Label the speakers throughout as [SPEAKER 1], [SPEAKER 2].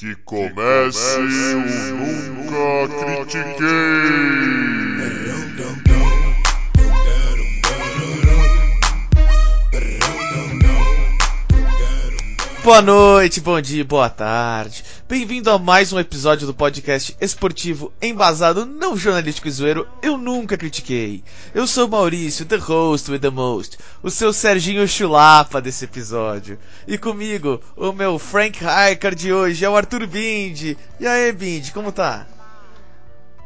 [SPEAKER 1] Que comece o Nunca Critiquei!
[SPEAKER 2] Boa noite, bom dia, boa tarde. Bem-vindo a mais um episódio do podcast esportivo embasado não jornalístico e zoeiro Eu Nunca Critiquei. Eu sou Maurício, the host with the most, o seu Serginho Chulapa desse episódio. E comigo, o meu Frank Hiker de hoje é o Arthur Bindi. E aí, Bindi, como tá?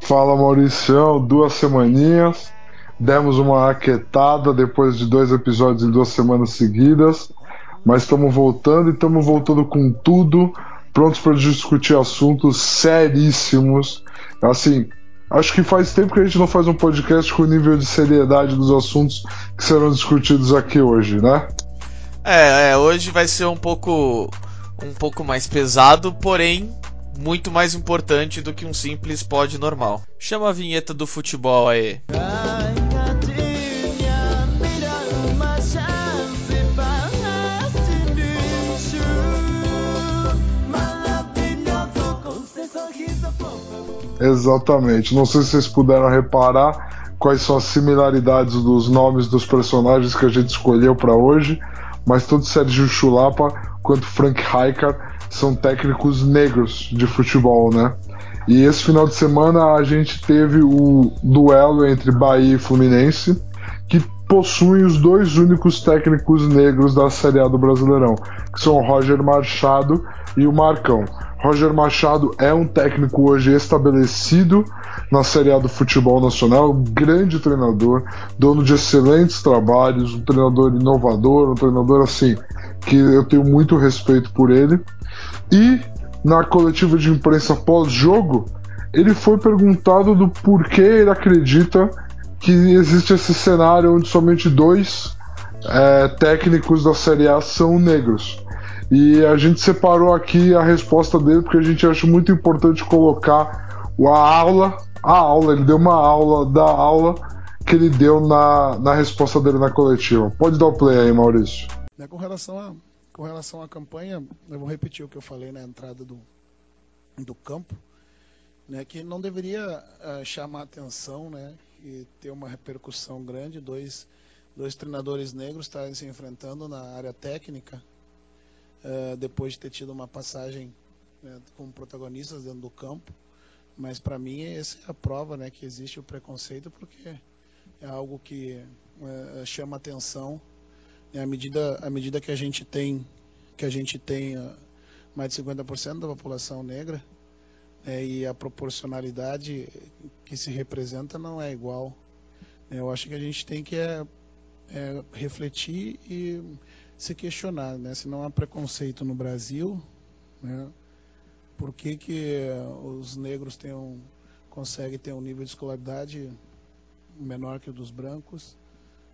[SPEAKER 3] Fala, Maurício, duas semaninhas. Demos uma aquetada depois de dois episódios em duas semanas seguidas mas estamos voltando e estamos voltando com tudo, prontos para discutir assuntos seríssimos. Assim, acho que faz tempo que a gente não faz um podcast com o nível de seriedade dos assuntos que serão discutidos aqui hoje, né?
[SPEAKER 2] É, é hoje vai ser um pouco um pouco mais pesado, porém muito mais importante do que um simples pod normal. Chama a vinheta do futebol aí.
[SPEAKER 3] Exatamente. Não sei se vocês puderam reparar quais são as similaridades dos nomes dos personagens que a gente escolheu para hoje, mas tanto Sérgio Chulapa quanto Frank Rijkaard são técnicos negros de futebol, né? E esse final de semana a gente teve o duelo entre Bahia e Fluminense, que possuem os dois únicos técnicos negros da Série A do Brasileirão, que são o Roger Machado e o Marcão. Roger Machado é um técnico hoje estabelecido na Série A do futebol nacional, um grande treinador, dono de excelentes trabalhos, um treinador inovador, um treinador assim que eu tenho muito respeito por ele. E na coletiva de imprensa pós-jogo, ele foi perguntado do porquê ele acredita que existe esse cenário onde somente dois é, técnicos da Série A são negros. E a gente separou aqui a resposta dele porque a gente acha muito importante colocar a aula, a aula, ele deu uma aula da aula que ele deu na, na resposta dele na coletiva. Pode dar o play aí, Maurício.
[SPEAKER 4] Né, com, relação a, com relação à campanha, eu vou repetir o que eu falei na entrada do, do campo, né, que não deveria uh, chamar atenção né, e ter uma repercussão grande, dois, dois treinadores negros estarem se enfrentando na área técnica, uh, depois de ter tido uma passagem né, como protagonistas dentro do campo. Mas para mim essa é a prova né, que existe o preconceito, porque é algo que uh, chama atenção né, à medida, à medida que a gente tem que a gente tem uh, mais de 50% da população negra né, e a proporcionalidade que se representa não é igual. Eu acho que a gente tem que é, é, refletir e se questionar, né? Se não há preconceito no Brasil, né? Por que, que os negros têm um, conseguem ter um nível de escolaridade menor que o dos brancos?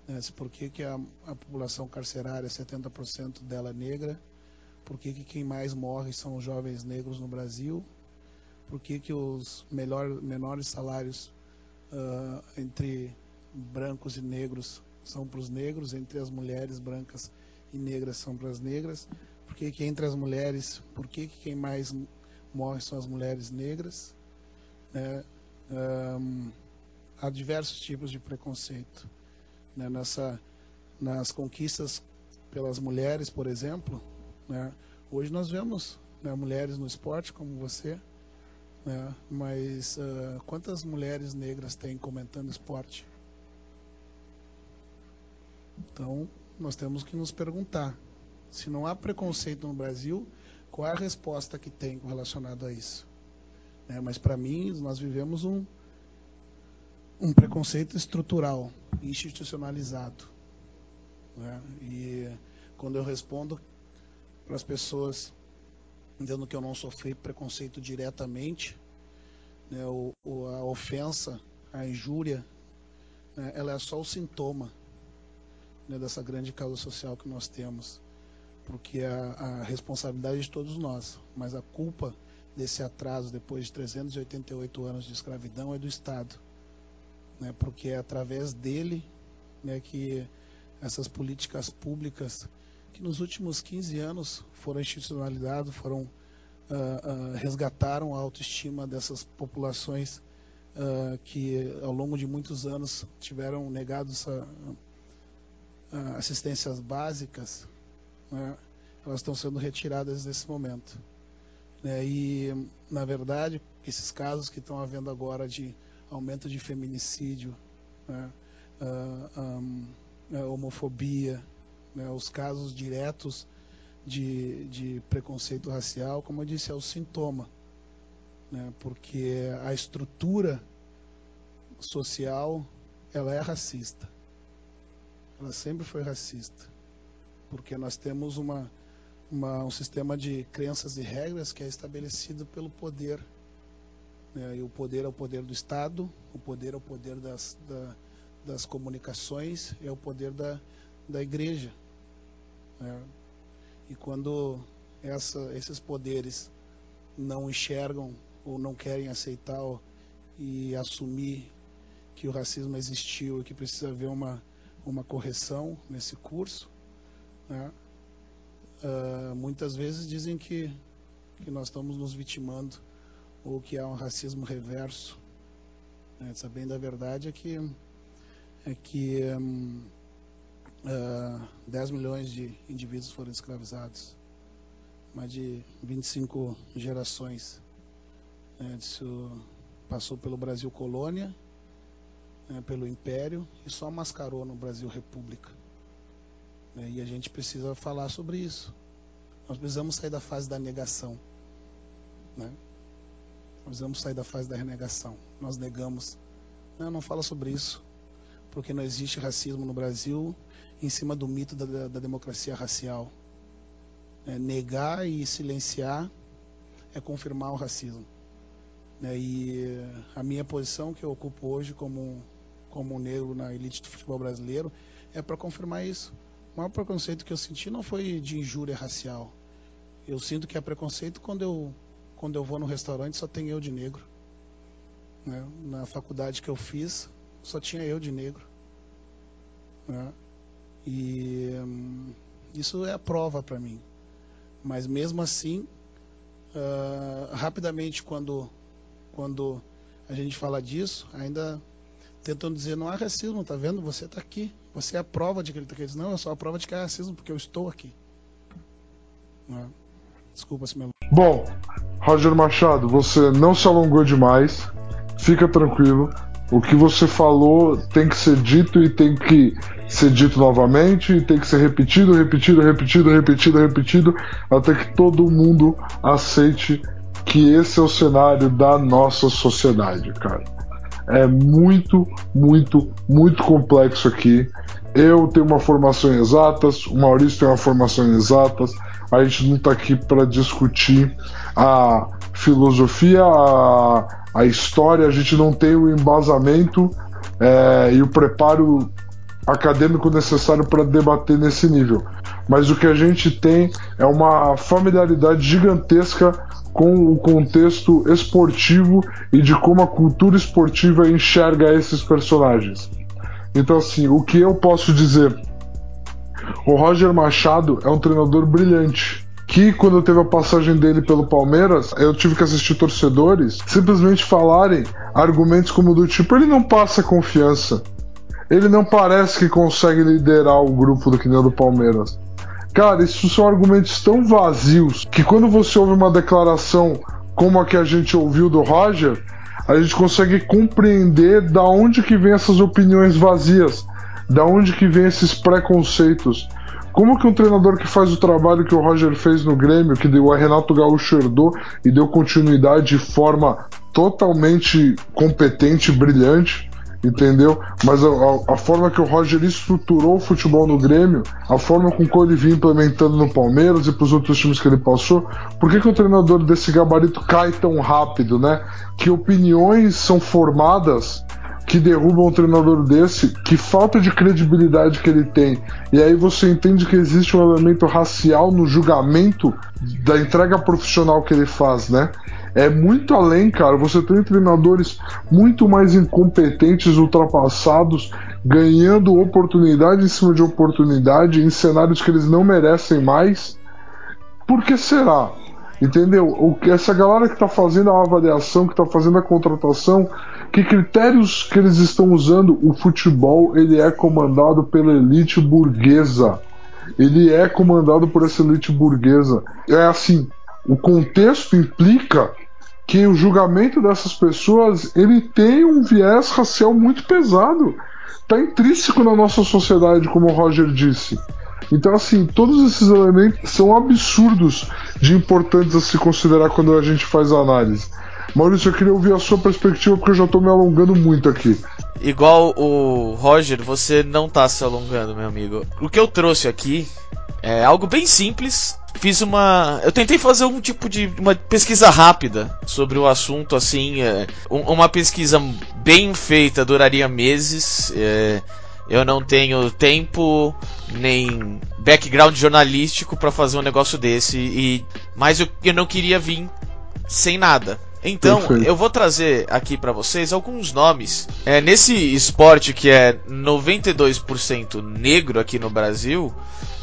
[SPEAKER 4] Né? Por que, que a, a população carcerária, 70% dela é negra? Por que, que quem mais morre são os jovens negros no Brasil? Por que, que os melhor, menores salários uh, entre brancos e negros são para os negros, entre as mulheres brancas e negras são para as negras, por que, que entre as mulheres, por que, que quem mais morre são as mulheres negras. Né? Um, há diversos tipos de preconceito. Né? Nessa, nas conquistas pelas mulheres, por exemplo, né? hoje nós vemos né, mulheres no esporte como você, né? mas uh, quantas mulheres negras tem comentando esporte? Então, nós temos que nos perguntar: se não há preconceito no Brasil, qual é a resposta que tem relacionado a isso? Né? Mas para mim, nós vivemos um, um preconceito estrutural, institucionalizado. Né? E quando eu respondo para as pessoas dizendo que eu não sofri preconceito diretamente, né, o, a ofensa, a injúria, né, ela é só o sintoma né, dessa grande causa social que nós temos, porque a, a responsabilidade de todos nós, mas a culpa desse atraso depois de 388 anos de escravidão é do Estado, né, porque é através dele né, que essas políticas públicas que nos últimos 15 anos foram institucionalizadas, foram uh, uh, resgataram a autoestima dessas populações uh, que ao longo de muitos anos tiveram negados assistências básicas, né, elas estão sendo retiradas nesse momento. Né, e, na verdade, esses casos que estão havendo agora de aumento de feminicídio, né, um, homofobia, né, os casos diretos de, de preconceito racial, como eu disse, é o sintoma né? porque a estrutura social ela é racista. Ela sempre foi racista, porque nós temos uma, uma um sistema de crenças e regras que é estabelecido pelo poder. Né? E o poder é o poder do Estado, o poder é o poder das, da, das comunicações, é o poder da, da igreja. Né? E quando essa, esses poderes não enxergam ou não querem aceitar e assumir que o racismo existiu e que precisa haver uma, uma correção nesse curso. Né? Uh, muitas vezes dizem que, que nós estamos nos vitimando ou que há um racismo reverso. Né? Sabendo a verdade é que, é que um, uh, 10 milhões de indivíduos foram escravizados, mais de 25 gerações né, isso passou pelo Brasil colônia, né, pelo Império e só mascarou no Brasil República. Né, e a gente precisa falar sobre isso. Nós precisamos sair da fase da negação. Né? Nós precisamos sair da fase da renegação. Nós negamos. Não, não fala sobre isso. Porque não existe racismo no Brasil em cima do mito da, da democracia racial. É, negar e silenciar é confirmar o racismo. Né? E a minha posição que eu ocupo hoje como, como negro na elite do futebol brasileiro é para confirmar isso. O maior preconceito que eu senti não foi de injúria racial. Eu sinto que é preconceito quando eu, quando eu vou no restaurante só tem eu de negro. Né? Na faculdade que eu fiz só tinha eu de negro. Né? E hum, isso é a prova para mim. Mas mesmo assim, uh, rapidamente quando quando a gente fala disso, ainda tentam dizer, não há racismo, tá vendo? Você está aqui. Você é a prova de que ele está aqui. Não, eu sou a prova de que há racismo, porque eu estou aqui. É? Desculpa se me
[SPEAKER 3] Bom, Roger Machado, você não se alongou demais. Fica tranquilo. O que você falou tem que ser dito e tem que ser dito novamente, e tem que ser repetido, repetido, repetido, repetido, repetido, até que todo mundo aceite que esse é o cenário da nossa sociedade, cara. É muito, muito, muito complexo aqui. Eu tenho uma formação em exatas, o Maurício tem uma formação em exatas. A gente não está aqui para discutir a filosofia, a, a, história, a gente não tem o embasamento é, e o preparo acadêmico necessário para debater nesse nível. Mas o que a gente tem é uma familiaridade gigantesca com o contexto esportivo e de como a cultura esportiva enxerga esses personagens. Então, assim, o que eu posso dizer? O Roger Machado é um treinador brilhante. Que quando teve a passagem dele pelo Palmeiras, eu tive que assistir torcedores simplesmente falarem argumentos como do tipo: ele não passa confiança, ele não parece que consegue liderar o grupo do que nem do Palmeiras. Cara, isso são argumentos tão vazios que quando você ouve uma declaração como a que a gente ouviu do Roger, a gente consegue compreender da onde que vem essas opiniões vazias, da onde que vem esses preconceitos. Como que um treinador que faz o trabalho que o Roger fez no Grêmio, que deu a Renato Gaúcho herdou e deu continuidade de forma totalmente competente, brilhante, entendeu? Mas a, a, a, forma que o Roger estruturou o futebol no Grêmio, a forma com que ele vinha implementando no Palmeiras e para os outros times que ele passou, por que, que um treinador desse gabarito cai tão rápido, né? Que opiniões são formadas que derrubam um treinador desse, que falta de credibilidade que ele tem. E aí você entende que existe um elemento racial no julgamento da entrega profissional que ele faz, né? é muito além, cara. Você tem treinadores muito mais incompetentes, ultrapassados, ganhando oportunidade em cima de oportunidade em cenários que eles não merecem mais. Por que será? Entendeu? O essa galera que está fazendo a avaliação, que está fazendo a contratação, que critérios que eles estão usando? O futebol ele é comandado pela elite burguesa. Ele é comandado por essa elite burguesa. É assim, o contexto implica que o julgamento dessas pessoas ele tem um viés racial muito pesado. Está intrínseco na nossa sociedade, como o Roger disse. Então, assim, todos esses elementos são absurdos de importantes a se considerar quando a gente faz a análise. Maurício, eu queria ouvir a sua perspectiva porque eu já estou me alongando muito aqui.
[SPEAKER 2] Igual o Roger, você não está se alongando, meu amigo. O que eu trouxe aqui é algo bem simples. Fiz uma. Eu tentei fazer um tipo de. uma pesquisa rápida sobre o assunto, assim. É, uma pesquisa bem feita duraria meses. É, eu não tenho tempo nem background jornalístico para fazer um negócio desse e mas eu, eu não queria vir sem nada. Então, Perfeito. eu vou trazer aqui para vocês alguns nomes. É, nesse esporte que é 92% negro aqui no Brasil,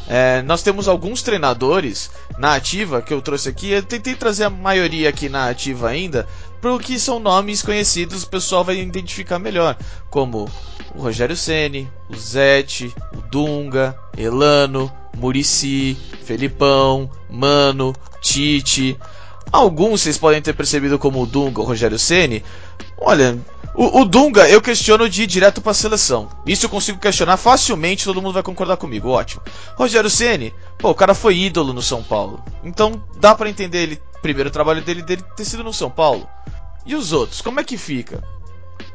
[SPEAKER 2] é, nós temos alguns treinadores na ativa que eu trouxe aqui. Eu tentei trazer a maioria aqui na ativa ainda, porque são nomes conhecidos, o pessoal vai identificar melhor, como o Rogério Ceni, o Zete, o Dunga, Elano, Murici, Felipão, Mano, Tite. Alguns vocês podem ter percebido como o Dunga, o Rogério Ceni. Olha, o, o, Dunga eu questiono de ir direto para a seleção. Isso eu consigo questionar facilmente, todo mundo vai concordar comigo. Ótimo. Rogério Ceni, pô, o cara foi ídolo no São Paulo. Então dá para entender ele, primeiro trabalho dele dele ter sido no São Paulo. E os outros, como é que fica?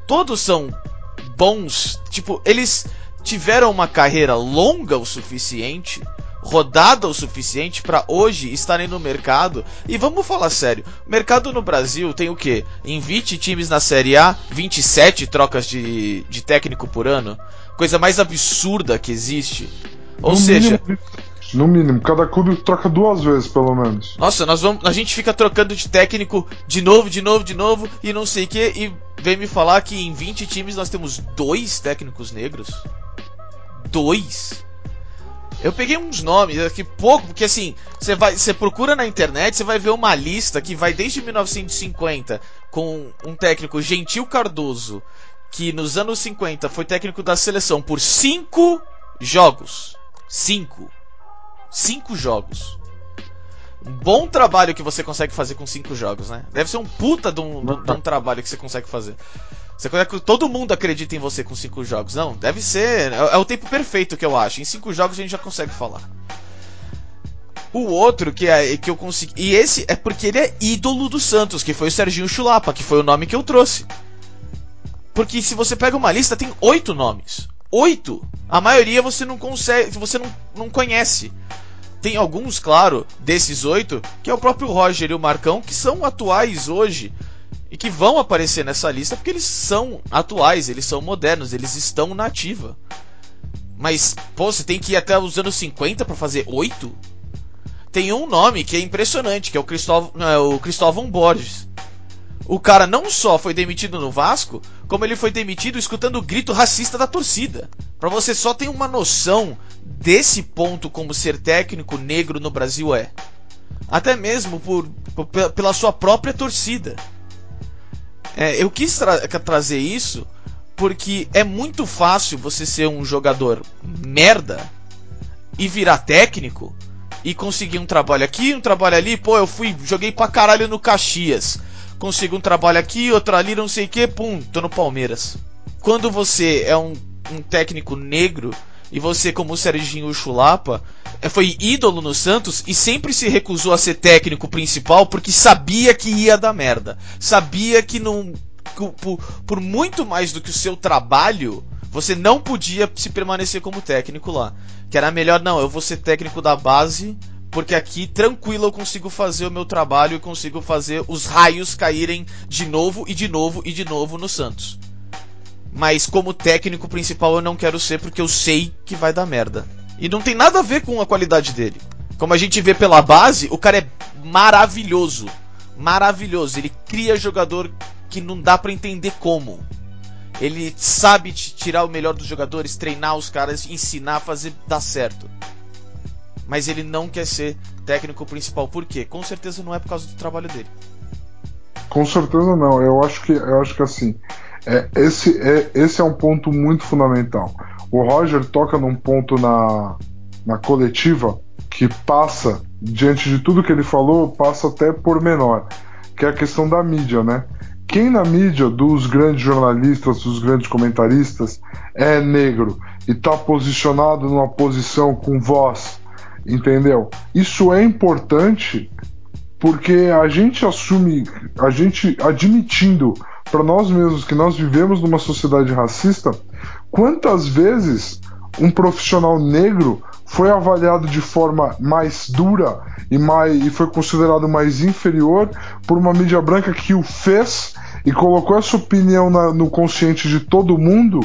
[SPEAKER 2] Todos são bons, tipo, eles tiveram uma carreira longa o suficiente, rodada o suficiente para hoje estarem no mercado. E vamos falar sério, o mercado no Brasil tem o quê? Em 20 times na Série A, 27 trocas de, de técnico por ano? Coisa mais absurda que existe. Ou
[SPEAKER 3] no
[SPEAKER 2] seja,
[SPEAKER 3] mínimo, no mínimo, cada clube troca duas vezes, pelo menos.
[SPEAKER 2] Nossa, nós vamos, a gente fica trocando de técnico de novo, de novo, de novo e não sei o que e vem me falar que em 20 times nós temos dois técnicos negros? Dois? Eu peguei uns nomes aqui pouco, porque assim, você vai, você procura na internet, você vai ver uma lista que vai desde 1950 com um técnico Gentil Cardoso, que nos anos 50 foi técnico da seleção por cinco jogos. Cinco. Cinco jogos. Um bom trabalho que você consegue fazer com cinco jogos, né? Deve ser um puta de um, de um trabalho que você consegue fazer. Você que todo mundo acredita em você com cinco jogos. Não, deve ser. É, é, o tempo perfeito que eu acho. Em cinco jogos a gente já consegue falar. O outro que, é, que eu consegui. E esse é porque ele é ídolo do Santos, que foi o Serginho Chulapa, que foi o nome que eu trouxe. Porque se você pega uma lista, tem oito nomes. Oito! A maioria você não consegue. Você não, não conhece. Tem alguns, claro, desses oito, que é o próprio Roger e o Marcão, que são atuais hoje e que vão aparecer nessa lista porque eles são atuais, eles são modernos, eles estão na ativa. Mas, pô, você tem que ir até os anos 50 para fazer oito? Tem um nome que é impressionante, que é o, Cristóvão, é o Cristóvão Borges. O cara não só foi demitido no Vasco, como ele foi demitido escutando o grito racista da torcida. Para você só ter uma noção desse ponto como ser técnico negro no Brasil é. Até mesmo por, por pela sua própria torcida. É, eu quis tra trazer isso porque é muito fácil você ser um jogador merda e virar técnico e conseguir um trabalho aqui, um trabalho ali. Pô, eu fui, joguei pra caralho no Caxias. Consigo um trabalho aqui, outro ali, não sei o que, pum, tô no Palmeiras. Quando você é um, um técnico negro e você, como o Serginho Chulapa, é, foi ídolo no Santos e sempre se recusou a ser técnico principal porque sabia que ia dar merda. Sabia que não. Por, por muito mais do que o seu trabalho, você não podia se permanecer como técnico lá. Que era melhor, não, eu vou ser técnico da base, porque aqui tranquilo eu consigo fazer o meu trabalho e consigo fazer os raios caírem de novo e de novo e de novo no Santos. Mas como técnico principal eu não quero ser porque eu sei que vai dar merda. E não tem nada a ver com a qualidade dele. Como a gente vê pela base, o cara é maravilhoso. Maravilhoso. Ele cria jogador que não dá para entender como. Ele sabe tirar o melhor dos jogadores, treinar os caras, ensinar fazer dar certo. mas ele não quer ser técnico principal. Por quê? Com certeza não é por causa do trabalho dele.
[SPEAKER 3] Com certeza não. Eu acho que, eu acho que assim, é, esse, é, esse é um ponto muito fundamental. O Roger toca num ponto na, na coletiva que passa, diante de tudo que ele falou, passa até por menor, que é a questão da mídia, né? Quem na mídia, dos grandes jornalistas, dos grandes comentaristas, é negro e está posicionado numa posição com voz, entendeu? Isso é importante porque a gente assume, a gente admitindo para nós mesmos que nós vivemos numa sociedade racista, quantas vezes um profissional negro foi avaliado de forma mais dura e, mais, e foi considerado mais inferior por uma mídia branca que o fez e colocou essa opinião na, no consciente de todo mundo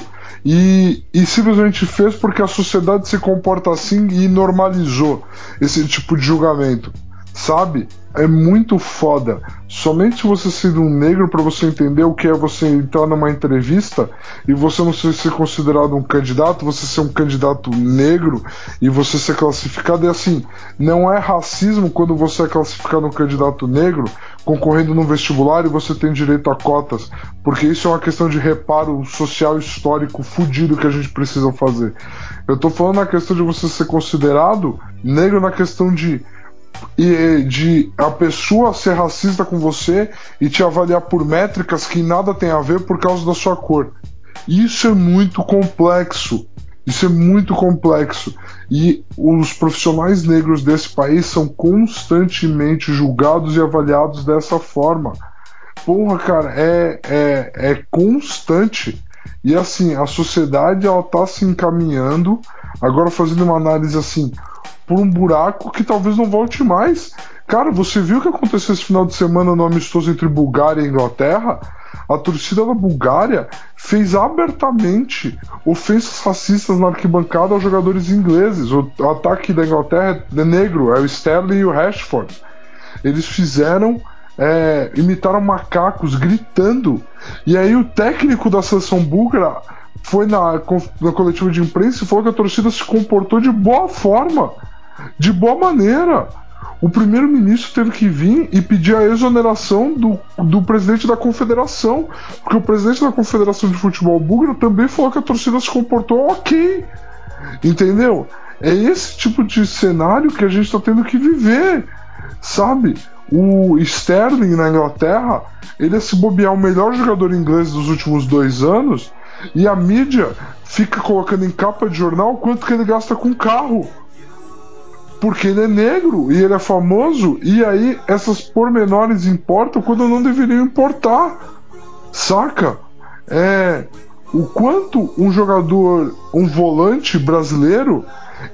[SPEAKER 3] e, e, simplesmente fez porque a sociedade se comporta assim e normalizou esse tipo de julgamento, sabe? é muito foda. Somente você sendo um negro para você entender o que é você entrar numa entrevista e você não ser considerado um candidato, você ser um candidato negro e você ser classificado. E assim, não é racismo quando você é classificado um candidato negro concorrendo no vestibular e você tem direito a cotas, porque isso é uma questão de reparo social histórico fudido que a gente precisa fazer. Eu tô falando na questão de você ser considerado negro na questão de e de a pessoa ser racista com você e te avaliar por métricas que nada tem a ver por causa da sua cor. Isso é muito complexo. Isso é muito complexo. E os profissionais negros desse país são constantemente julgados e avaliados dessa forma. Porra, cara, é, é, é constante. E assim, a sociedade ela tá se encaminhando, agora fazendo uma análise assim, por um buraco que talvez não volte mais. Cara, você viu o que aconteceu esse final de semana no amistoso entre Bulgária e Inglaterra? A torcida da Bulgária fez abertamente ofensas racistas na arquibancada aos jogadores ingleses. O ataque da Inglaterra é negro, é o Sterling e o Rashford. Eles fizeram, é, imitaram macacos gritando. E aí o técnico da seleção búlgara foi na, na coletiva de imprensa e falou que a torcida se comportou de boa forma de boa maneira. O primeiro-ministro teve que vir e pedir a exoneração do, do presidente da confederação, porque o presidente da confederação de futebol búlgaro também falou que a torcida se comportou ok. Entendeu? É esse tipo de cenário que a gente está tendo que viver, sabe? O Sterling na Inglaterra, ele é se bobear o melhor jogador inglês dos últimos dois anos, e a mídia fica colocando em capa de jornal quanto que ele gasta com carro porque ele é negro e ele é famoso, e aí essas pormenores importam quando não deveriam importar. Saca? É o quanto um jogador, um volante brasileiro,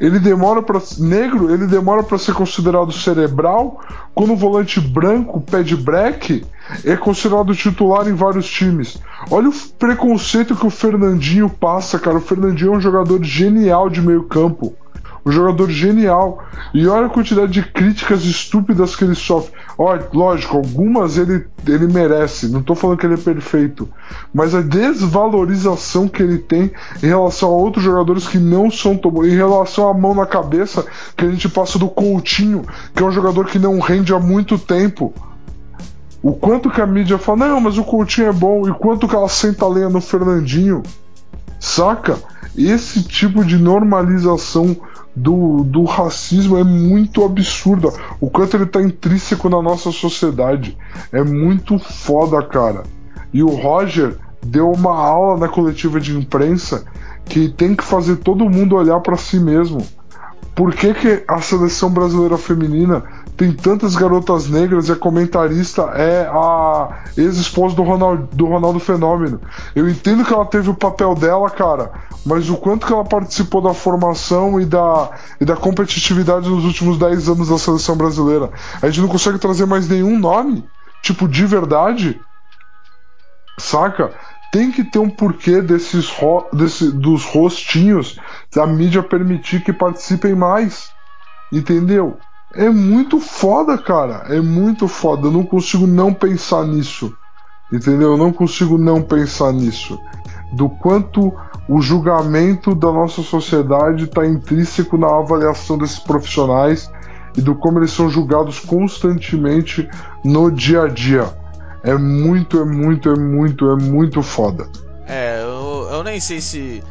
[SPEAKER 3] ele demora para negro, ele demora para ser considerado cerebral, quando um volante branco, pé de break, é considerado titular em vários times. Olha o preconceito que o Fernandinho passa, cara. O Fernandinho é um jogador genial de meio campo um jogador genial. E olha a quantidade de críticas estúpidas que ele sofre. Olha, lógico, algumas ele, ele merece, não estou falando que ele é perfeito, mas a desvalorização que ele tem em relação a outros jogadores que não são tão bons, em relação à mão na cabeça que a gente passa do Coutinho, que é um jogador que não rende há muito tempo. O quanto que a mídia fala, não, mas o Coutinho é bom, e quanto que ela senta a lenha no Fernandinho. Saca? Esse tipo de normalização do, do racismo é muito absurda. O quanto ele tá intrínseco na nossa sociedade. É muito foda, cara. E o Roger deu uma aula na coletiva de imprensa que tem que fazer todo mundo olhar para si mesmo. Por que, que a seleção brasileira feminina tem tantas garotas negras e a comentarista é a ex-esposa do Ronaldo, do Ronaldo Fenômeno. Eu entendo que ela teve o papel dela, cara, mas o quanto que ela participou da formação e da, e da competitividade nos últimos 10 anos da seleção brasileira. A gente não consegue trazer mais nenhum nome, tipo, de verdade. Saca? Tem que ter um porquê desses ro desse, dos rostinhos da mídia permitir que participem mais. Entendeu? É muito foda, cara. É muito foda. Eu não consigo não pensar nisso. Entendeu? Eu não consigo não pensar nisso. do quanto o julgamento da nossa sociedade está intrínseco na avaliação desses profissionais e do como eles são julgados constantemente no dia a dia. É muito, é muito, é muito, é muito foda.
[SPEAKER 2] É, eu, eu nem sei se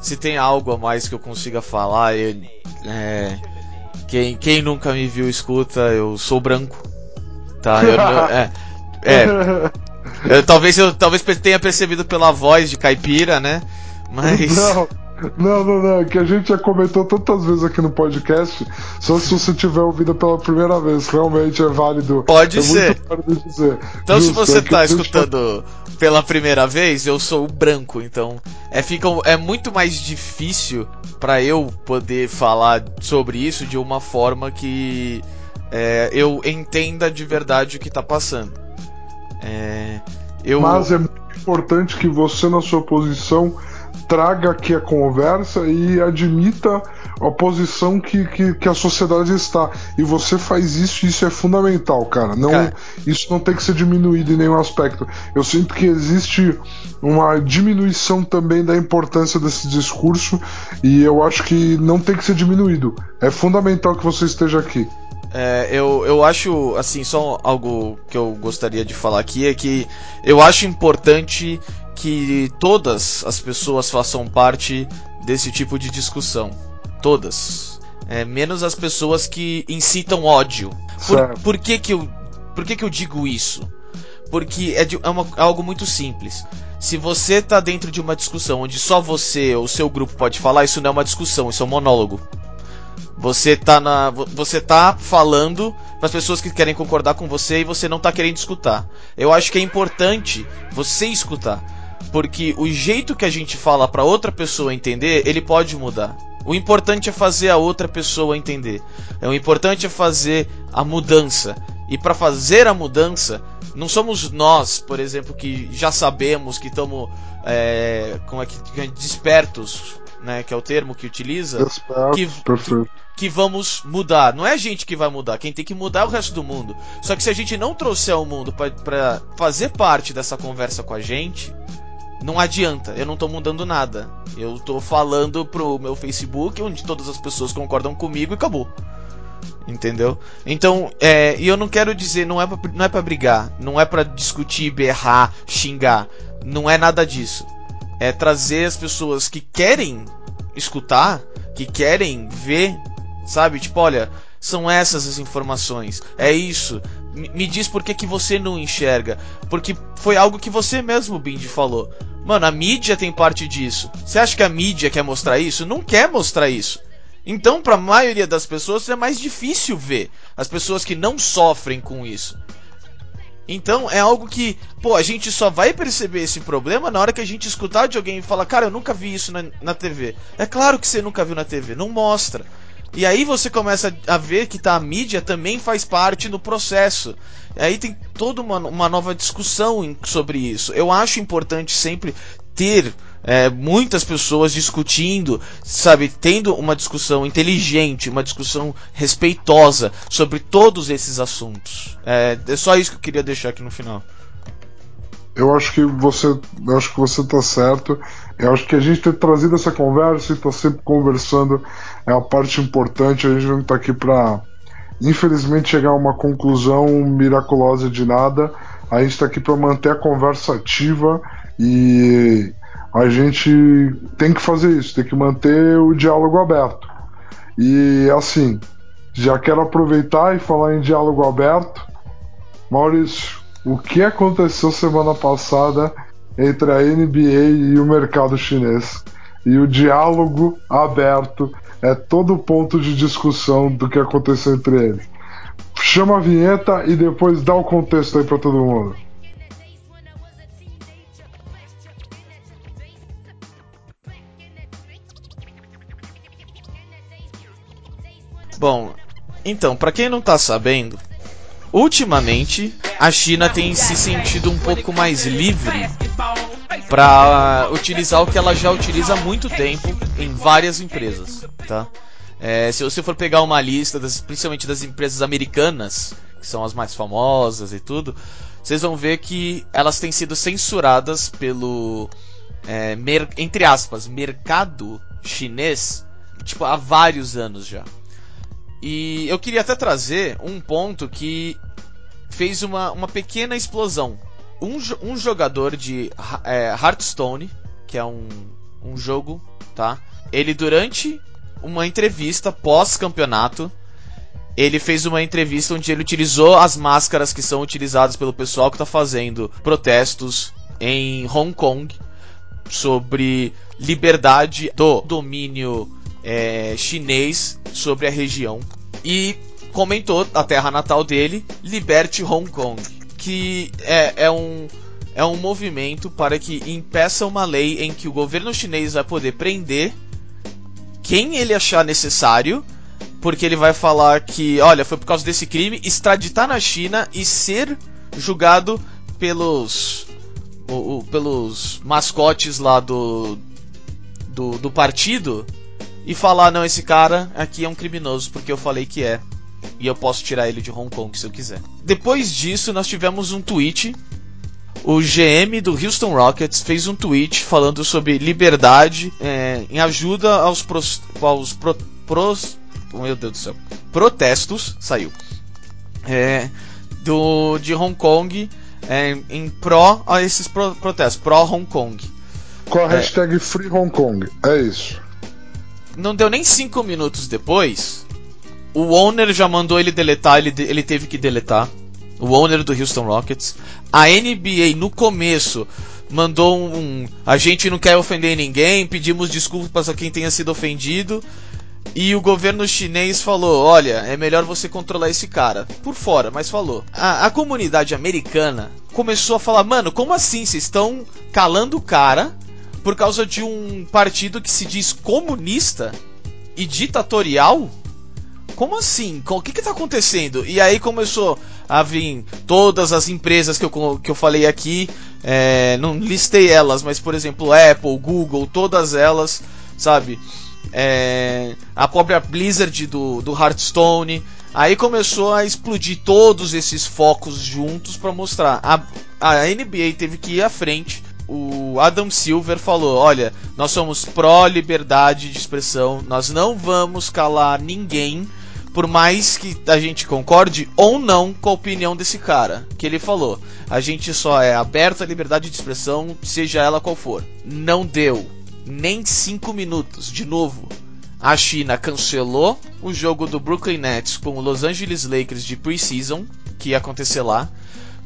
[SPEAKER 2] se tem algo a mais que eu consiga falar. Eu, é, quem, quem nunca me viu escuta, eu sou branco. Tá? Eu, é, é, eu, talvez eu talvez tenha percebido pela voz de caipira, né? Mas.
[SPEAKER 3] Não, não, não, não. Que a gente já comentou tantas vezes aqui no podcast. Só se você tiver ouvido pela primeira vez, realmente é válido.
[SPEAKER 2] Pode
[SPEAKER 3] é
[SPEAKER 2] ser.
[SPEAKER 3] válido.
[SPEAKER 2] Então,
[SPEAKER 3] Justo,
[SPEAKER 2] se você
[SPEAKER 3] é
[SPEAKER 2] tá
[SPEAKER 3] a gente
[SPEAKER 2] escutando pela primeira vez, eu sou o branco, então é, fica, é muito mais difícil para eu poder falar sobre isso de uma forma que é, eu entenda de verdade o que tá passando. É, eu...
[SPEAKER 3] Mas é muito importante que você, na sua posição, traga aqui a conversa e admita a posição que, que, que, a sociedade está. E você faz isso e isso é fundamental, cara. Não, cara. Isso não tem que ser diminuído em nenhum aspecto. Eu sinto que existe uma diminuição também da importância desse discurso e eu acho que não tem que ser diminuído. É fundamental que você esteja aqui.
[SPEAKER 2] É, eu, eu acho, assim, só algo que eu gostaria de falar aqui é que eu acho importante que todas as pessoas façam parte desse tipo de discussão. Todas. É, menos as pessoas que incitam ódio. Por, por, que, que, eu, por que, que eu digo isso? Porque é, de, é, uma, é algo muito simples. Se você está dentro de uma discussão onde só você ou seu grupo pode falar, isso não é uma discussão, isso é um monólogo. Você tá na, você tá falando para as pessoas que querem concordar com você e você não tá querendo escutar. Eu acho que é importante você escutar, porque o jeito que a gente fala para outra pessoa entender, ele pode mudar. O importante é fazer a outra pessoa entender. É o importante é fazer a mudança. E para fazer a mudança, não somos nós, por exemplo, que já sabemos que estamos é, como é que despertos, né, que é o termo que utiliza, que,
[SPEAKER 3] perfeito
[SPEAKER 2] que vamos mudar. Não é a gente que vai mudar, quem tem que mudar é o resto do mundo. Só que se a gente não trouxer o mundo para fazer parte dessa conversa com a gente, não adianta, eu não tô mudando nada. Eu tô falando pro meu Facebook, onde todas as pessoas concordam comigo e acabou. Entendeu? Então, é, e eu não quero dizer, não é pra, não é pra brigar, não é pra discutir, berrar, xingar. Não é nada disso. É trazer as pessoas que querem escutar, que querem ver Sabe? Tipo, olha, são essas as informações. É isso. Me diz por que, que você não enxerga. Porque foi algo que você mesmo, Bindi, falou. Mano, a mídia tem parte disso. Você acha que a mídia quer mostrar isso? Não quer mostrar isso. Então, para a maioria das pessoas é mais difícil ver as pessoas que não sofrem com isso. Então é algo que, pô, a gente só vai perceber esse problema na hora que a gente escutar de alguém e falar, cara, eu nunca vi isso na, na TV. É claro que você nunca viu na TV, não mostra. E aí você começa a ver que tá, a mídia também faz parte no processo. E aí tem toda uma, uma nova discussão sobre isso. Eu acho importante sempre ter é, muitas pessoas discutindo, sabe, tendo uma discussão inteligente, uma discussão respeitosa sobre todos esses assuntos. É, é só isso que eu queria deixar aqui no final.
[SPEAKER 3] Eu acho que você, eu acho que você tá certo. Eu acho que a gente ter trazido essa conversa e tá sempre conversando é a parte importante. A gente não está aqui para, infelizmente, chegar a uma conclusão miraculosa de nada. A gente está aqui para manter a conversa ativa e a gente tem que fazer isso, tem que manter o diálogo aberto. E assim, já quero aproveitar e falar em diálogo aberto. Maurício, o que aconteceu semana passada entre a NBA e o mercado chinês? E o diálogo aberto é todo ponto de discussão do que aconteceu entre eles. Chama a vinheta e depois dá o contexto aí para todo mundo.
[SPEAKER 2] Bom, então, para quem não tá sabendo, ultimamente a China tem se sentido um pouco mais livre para utilizar o que ela já utiliza há muito tempo em várias empresas, tá? É, se você for pegar uma lista, das, principalmente das empresas americanas, que são as mais famosas e tudo, vocês vão ver que elas têm sido censuradas pelo é, entre aspas, mercado chinês, tipo, há vários anos já. E eu queria até trazer um ponto que fez uma, uma pequena explosão. Um, um jogador de é, Hearthstone, que é um, um jogo, tá? Ele durante uma entrevista pós-campeonato, ele fez uma entrevista onde ele utilizou as máscaras que são utilizadas pelo pessoal que está fazendo protestos em Hong Kong sobre liberdade do domínio é, chinês sobre a região e comentou a terra natal dele, liberte Hong Kong, que é, é um é um movimento para que impeça uma lei em que o governo chinês vai poder prender quem ele achar necessário, porque ele vai falar que, olha, foi por causa desse crime, extraditar na China e ser julgado pelos o, o, pelos mascotes lá do, do do partido e falar não esse cara aqui é um criminoso porque eu falei que é e eu posso tirar ele de Hong Kong se eu quiser. Depois disso nós tivemos um tweet o GM do Houston Rockets fez um tweet falando sobre liberdade é, em ajuda aos, pros, aos pro, pros, meu Deus do céu, protestos, saiu, é, do, de Hong Kong é, em pró a esses pro, protestos, pró Hong Kong.
[SPEAKER 3] Com a é. hashtag Free Hong Kong, é isso.
[SPEAKER 2] Não deu nem 5 minutos depois, o owner já mandou ele deletar, ele, ele teve que deletar o owner do Houston Rockets. A NBA no começo mandou um, a gente não quer ofender ninguém, pedimos desculpas a quem tenha sido ofendido. E o governo chinês falou: olha, é melhor você controlar esse cara. Por fora, mas falou. A, a comunidade americana começou a falar: mano, como assim? Vocês estão calando o cara por causa de um partido que se diz comunista e ditatorial? Como assim? O que que tá acontecendo? E aí começou a vir todas as empresas que eu, que eu falei aqui, é, não listei elas, mas por exemplo, Apple, Google, todas elas, sabe? É, a própria Blizzard do, do Hearthstone. Aí começou a explodir todos esses focos juntos para mostrar. A, a NBA teve que ir à frente. O Adam Silver falou: Olha, nós somos pró-liberdade de expressão, nós não vamos calar ninguém por mais que a gente concorde ou não com a opinião desse cara, que ele falou, a gente só é aberto à liberdade de expressão, seja ela qual for. Não deu nem 5 minutos, de novo. A China cancelou o jogo do Brooklyn Nets com o Los Angeles Lakers de preseason, que ia acontecer lá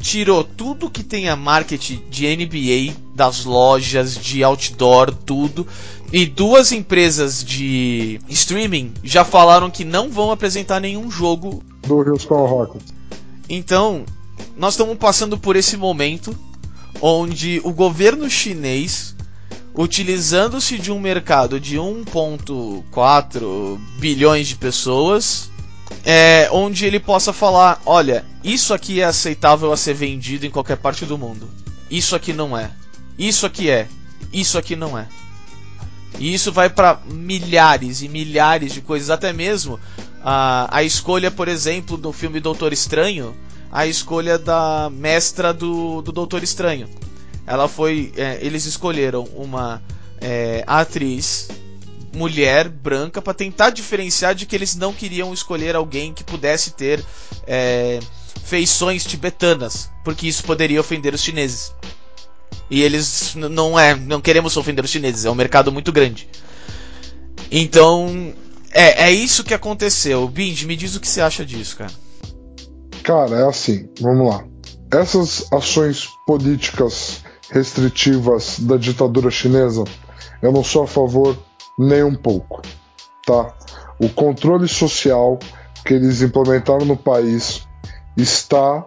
[SPEAKER 2] tirou tudo que tem a marketing de NBA, das lojas, de outdoor, tudo. E duas empresas de streaming já falaram que não vão apresentar nenhum jogo
[SPEAKER 3] do Houston Rockets.
[SPEAKER 2] Então, nós estamos passando por esse momento onde o governo chinês, utilizando-se de um mercado de 1,4 bilhões de pessoas, é, onde ele possa falar: olha, isso aqui é aceitável a ser vendido em qualquer parte do mundo. Isso aqui não é. Isso aqui é. Isso aqui não é. E isso vai para milhares e milhares de coisas, até mesmo a, a escolha, por exemplo, do filme Doutor Estranho, a escolha da mestra do, do Doutor Estranho. Ela foi. É, eles escolheram uma é, atriz mulher branca para tentar diferenciar de que eles não queriam escolher alguém que pudesse ter é, feições tibetanas, porque isso poderia ofender os chineses. E eles não é, não queremos ofender os chineses, é um mercado muito grande. Então, é, é isso que aconteceu. Bind, me diz o que você acha disso, cara.
[SPEAKER 3] Cara, é assim, vamos lá. Essas ações políticas restritivas da ditadura chinesa, eu não sou a favor nem um pouco, tá? O controle social que eles implementaram no país está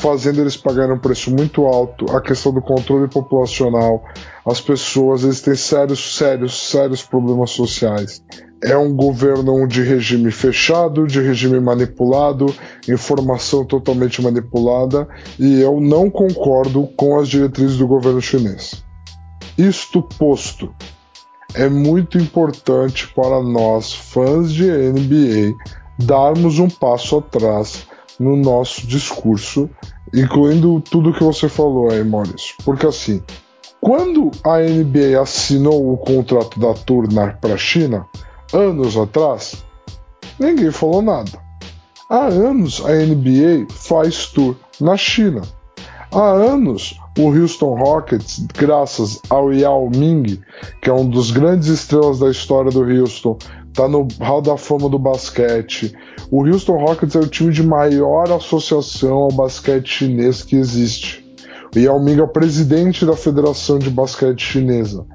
[SPEAKER 3] fazendo eles pagarem um preço muito alto. A questão do controle populacional, as pessoas eles têm sérios, sérios, sérios problemas sociais. É um governo de regime fechado, de regime manipulado, informação totalmente manipulada, e eu não concordo com as diretrizes do governo chinês. Isto posto, é muito importante para nós, fãs de NBA, darmos um passo atrás no nosso discurso, incluindo tudo que você falou aí, Maurício. Porque assim, Quando a NBA assinou o contrato da Turner para a China, anos atrás, ninguém falou nada. Há anos a NBA faz tour na China. Há anos o Houston Rockets, graças ao Yao Ming, que é um dos grandes estrelas da história do Houston, está no Hall da Fama do basquete. O Houston Rockets é o time de maior associação ao basquete chinês que existe. O Yao Ming é o presidente da Federação de Basquete Chinesa.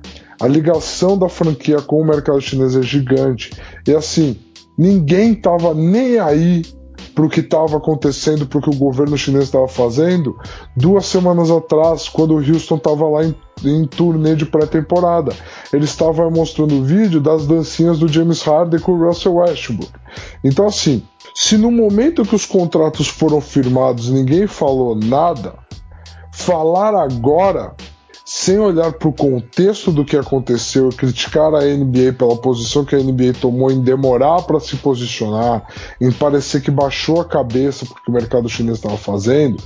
[SPEAKER 3] A ligação da franquia com o mercado chinês é gigante. E assim, ninguém estava nem aí para o que estava acontecendo, para o que o governo chinês estava fazendo, duas semanas atrás, quando o Houston estava lá em, em turnê de pré-temporada. Ele estava mostrando o vídeo das dancinhas do James Harden com o Russell Westbrook. Então, assim, se no momento que os contratos foram firmados ninguém falou nada, falar agora sem olhar para o contexto do que aconteceu criticar a NBA pela posição que a NBA tomou em demorar para se posicionar, em parecer que baixou a cabeça porque o mercado chinês estava fazendo,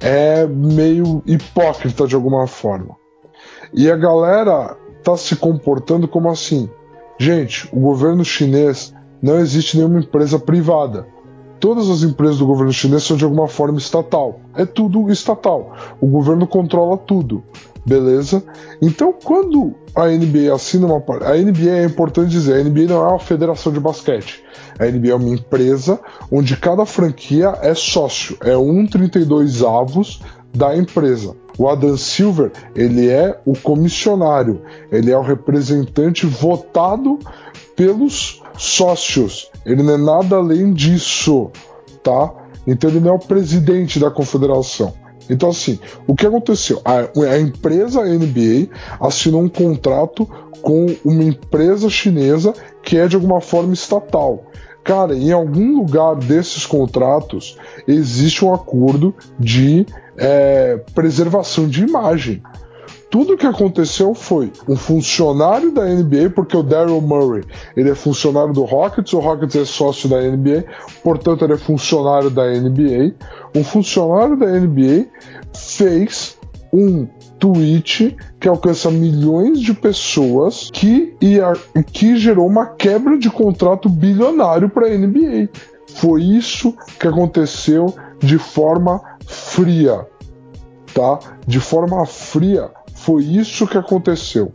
[SPEAKER 3] é meio hipócrita de alguma forma. E a galera está se comportando como assim: gente, o governo chinês não existe nenhuma empresa privada. Todas as empresas do governo chinês são de alguma forma estatal. É tudo estatal. O governo controla tudo. Beleza? Então, quando a NBA assina uma. A NBA é importante dizer: a NBA não é uma federação de basquete. A NBA é uma empresa onde cada franquia é sócio, é um 32 avos da empresa. O Adam Silver, ele é o comissionário, ele é o representante votado pelos sócios. Ele não é nada além disso, tá? Então ele não é o presidente da confederação. Então, assim, o que aconteceu? A, a, empresa NBA assinou um contrato com uma empresa chinesa que é de alguma forma estatal. Cara, em algum lugar desses contratos existe um acordo de é, preservação de imagem. Tudo que aconteceu foi um funcionário da NBA, porque o Daryl Murray ele é funcionário do Rockets, o Rockets é sócio da NBA, portanto ele é funcionário da NBA. Um funcionário da NBA fez um tweet que alcança milhões de pessoas que, ia, que gerou uma quebra de contrato bilionário para a NBA. Foi isso que aconteceu de forma fria, tá? De forma fria foi isso que aconteceu.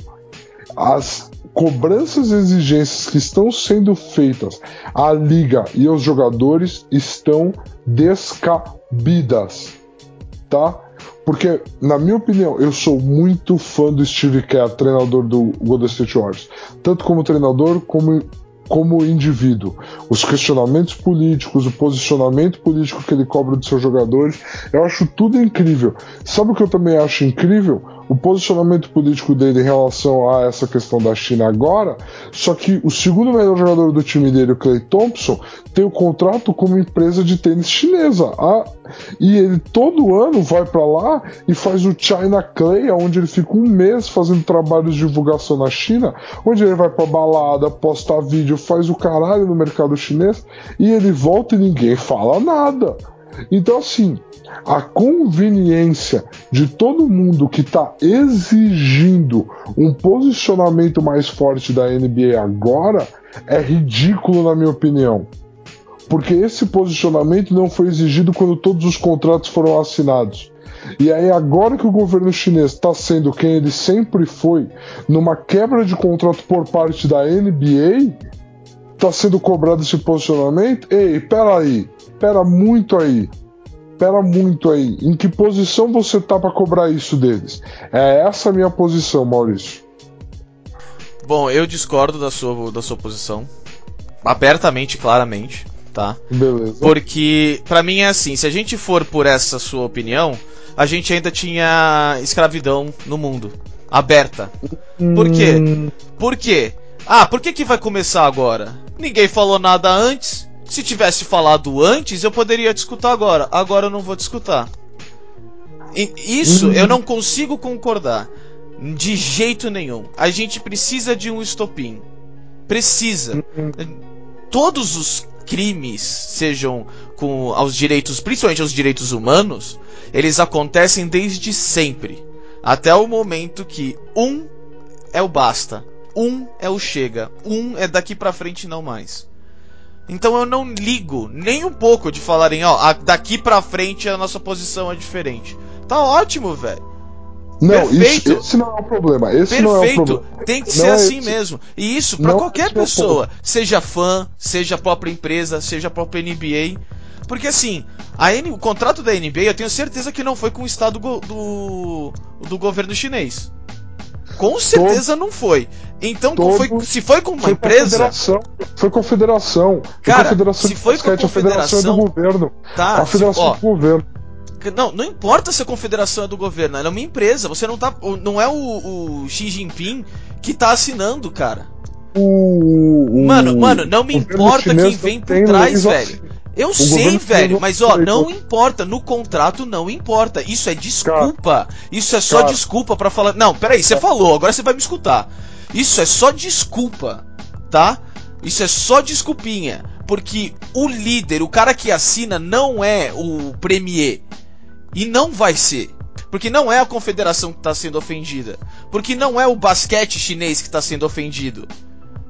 [SPEAKER 3] As cobranças e exigências que estão sendo feitas à liga e aos jogadores estão descabidas, tá? Porque, na minha opinião, eu sou muito fã do Steve Kerr, treinador do Golden State Warriors, tanto como treinador como como indivíduo. Os questionamentos políticos, o posicionamento político que ele cobra de seus jogadores, eu acho tudo incrível. Sabe o que eu também acho incrível? O posicionamento político dele em relação a essa questão da China agora, só que o segundo melhor jogador do time dele, o Clay Thompson, tem o contrato com uma empresa de tênis chinesa. Ah, e ele todo ano vai para lá e faz o China Clay, onde ele fica um mês fazendo trabalhos de divulgação na China, onde ele vai pra balada, posta vídeo, faz o caralho no mercado chinês, e ele volta e ninguém fala nada. Então, assim, a conveniência de todo mundo que está exigindo um posicionamento mais forte da NBA agora é ridículo, na minha opinião. Porque esse posicionamento não foi exigido quando todos os contratos foram assinados. E aí, agora que o governo chinês está sendo quem ele sempre foi, numa quebra de contrato por parte da NBA, está sendo cobrado esse posicionamento? Ei, peraí, pera muito aí espera muito aí. Em que posição você tá para cobrar isso deles? É essa a minha posição, Maurício.
[SPEAKER 2] Bom, eu discordo da sua, da sua posição. Abertamente, claramente, tá?
[SPEAKER 3] Beleza.
[SPEAKER 2] Porque, para mim é assim, se a gente for por essa sua opinião, a gente ainda tinha escravidão no mundo. Aberta. Por quê? Hum. Por quê? Ah, por que que vai começar agora? Ninguém falou nada antes. Se tivesse falado antes, eu poderia discutir agora. Agora eu não vou discutir. Isso eu não consigo concordar. De jeito nenhum. A gente precisa de um estopim. Precisa. Todos os crimes, sejam com aos direitos, principalmente aos direitos humanos, eles acontecem desde sempre. Até o momento que um é o basta, um é o chega, um é daqui pra frente não mais. Então eu não ligo nem um pouco de falarem, ó, daqui pra frente a nossa posição é diferente. Tá ótimo, velho.
[SPEAKER 3] Não, Perfeito. Isso, esse não é o problema. Esse
[SPEAKER 2] Perfeito.
[SPEAKER 3] não é o problema.
[SPEAKER 2] Tem que ser é assim esse. mesmo. E isso para qualquer é pessoa, seja fã, seja a própria empresa, seja a própria NBA. Porque assim, a N, o contrato da NBA eu tenho certeza que não foi com o estado do, do, do governo chinês. Com certeza todo, não foi. Então, foi, se foi com uma foi empresa.
[SPEAKER 3] foi confederação.
[SPEAKER 2] Cara, confederação se foi com a confederação,
[SPEAKER 3] a federação do governo.
[SPEAKER 2] Tá,
[SPEAKER 3] a federação ó, do governo.
[SPEAKER 2] Não, não importa se a confederação é do governo, ela é uma empresa. Você não tá. Não é o, o Xi Jinping que tá assinando, cara.
[SPEAKER 3] O,
[SPEAKER 2] o mano, mano, não me importa quem vem por trás, velho. Eu o sei, velho, mas ó, não importa. No contrato não importa. Isso é desculpa. Isso é só cara. desculpa para falar. Não, peraí, você falou, agora você vai me escutar. Isso é só desculpa, tá? Isso é só desculpinha. Porque o líder, o cara que assina, não é o premier. E não vai ser. Porque não é a confederação que está sendo ofendida. Porque não é o basquete chinês que está sendo ofendido.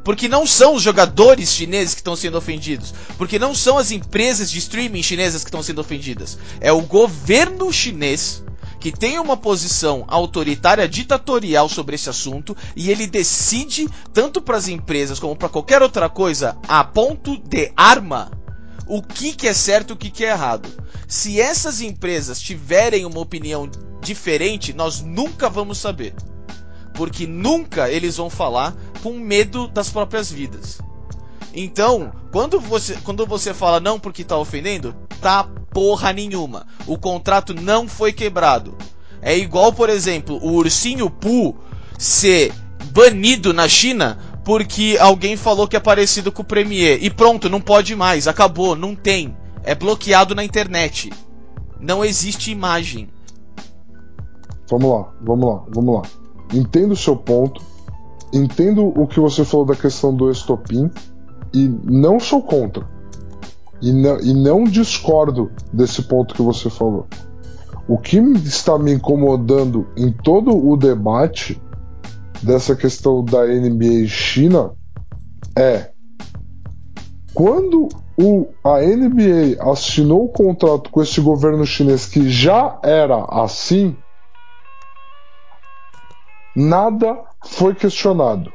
[SPEAKER 2] Porque não são os jogadores chineses que estão sendo ofendidos. Porque não são as empresas de streaming chinesas que estão sendo ofendidas. É o governo chinês que tem uma posição autoritária, ditatorial sobre esse assunto e ele decide, tanto para as empresas como para qualquer outra coisa, a ponto de arma, o que, que é certo e o que, que é errado. Se essas empresas tiverem uma opinião diferente, nós nunca vamos saber. Porque nunca eles vão falar com medo das próprias vidas. Então, quando você, quando você fala não porque tá ofendendo, tá porra nenhuma. O contrato não foi quebrado. É igual, por exemplo, o ursinho Poo ser banido na China porque alguém falou que é parecido com o Premier. E pronto, não pode mais, acabou, não tem. É bloqueado na internet. Não existe imagem.
[SPEAKER 3] Vamos lá, vamos lá, vamos lá. Entendo o seu ponto, entendo o que você falou da questão do estopim e não sou contra. E não, e não discordo desse ponto que você falou. O que está me incomodando em todo o debate dessa questão da NBA China é quando o, a NBA assinou o contrato com esse governo chinês que já era assim, nada foi questionado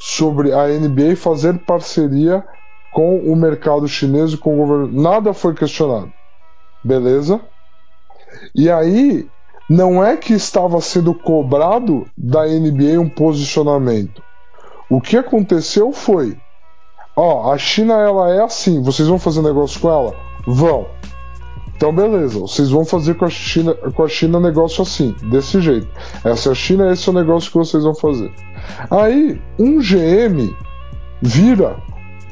[SPEAKER 3] sobre a NBA fazer parceria com o mercado chinês e com o governo. Nada foi questionado. Beleza? E aí, não é que estava sendo cobrado da NBA um posicionamento. O que aconteceu foi: ó, a China ela é assim, vocês vão fazer negócio com ela? Vão. Então, beleza, vocês vão fazer com a China, com a China negócio assim, desse jeito. Essa é a China, esse é o negócio que vocês vão fazer. Aí, um GM vira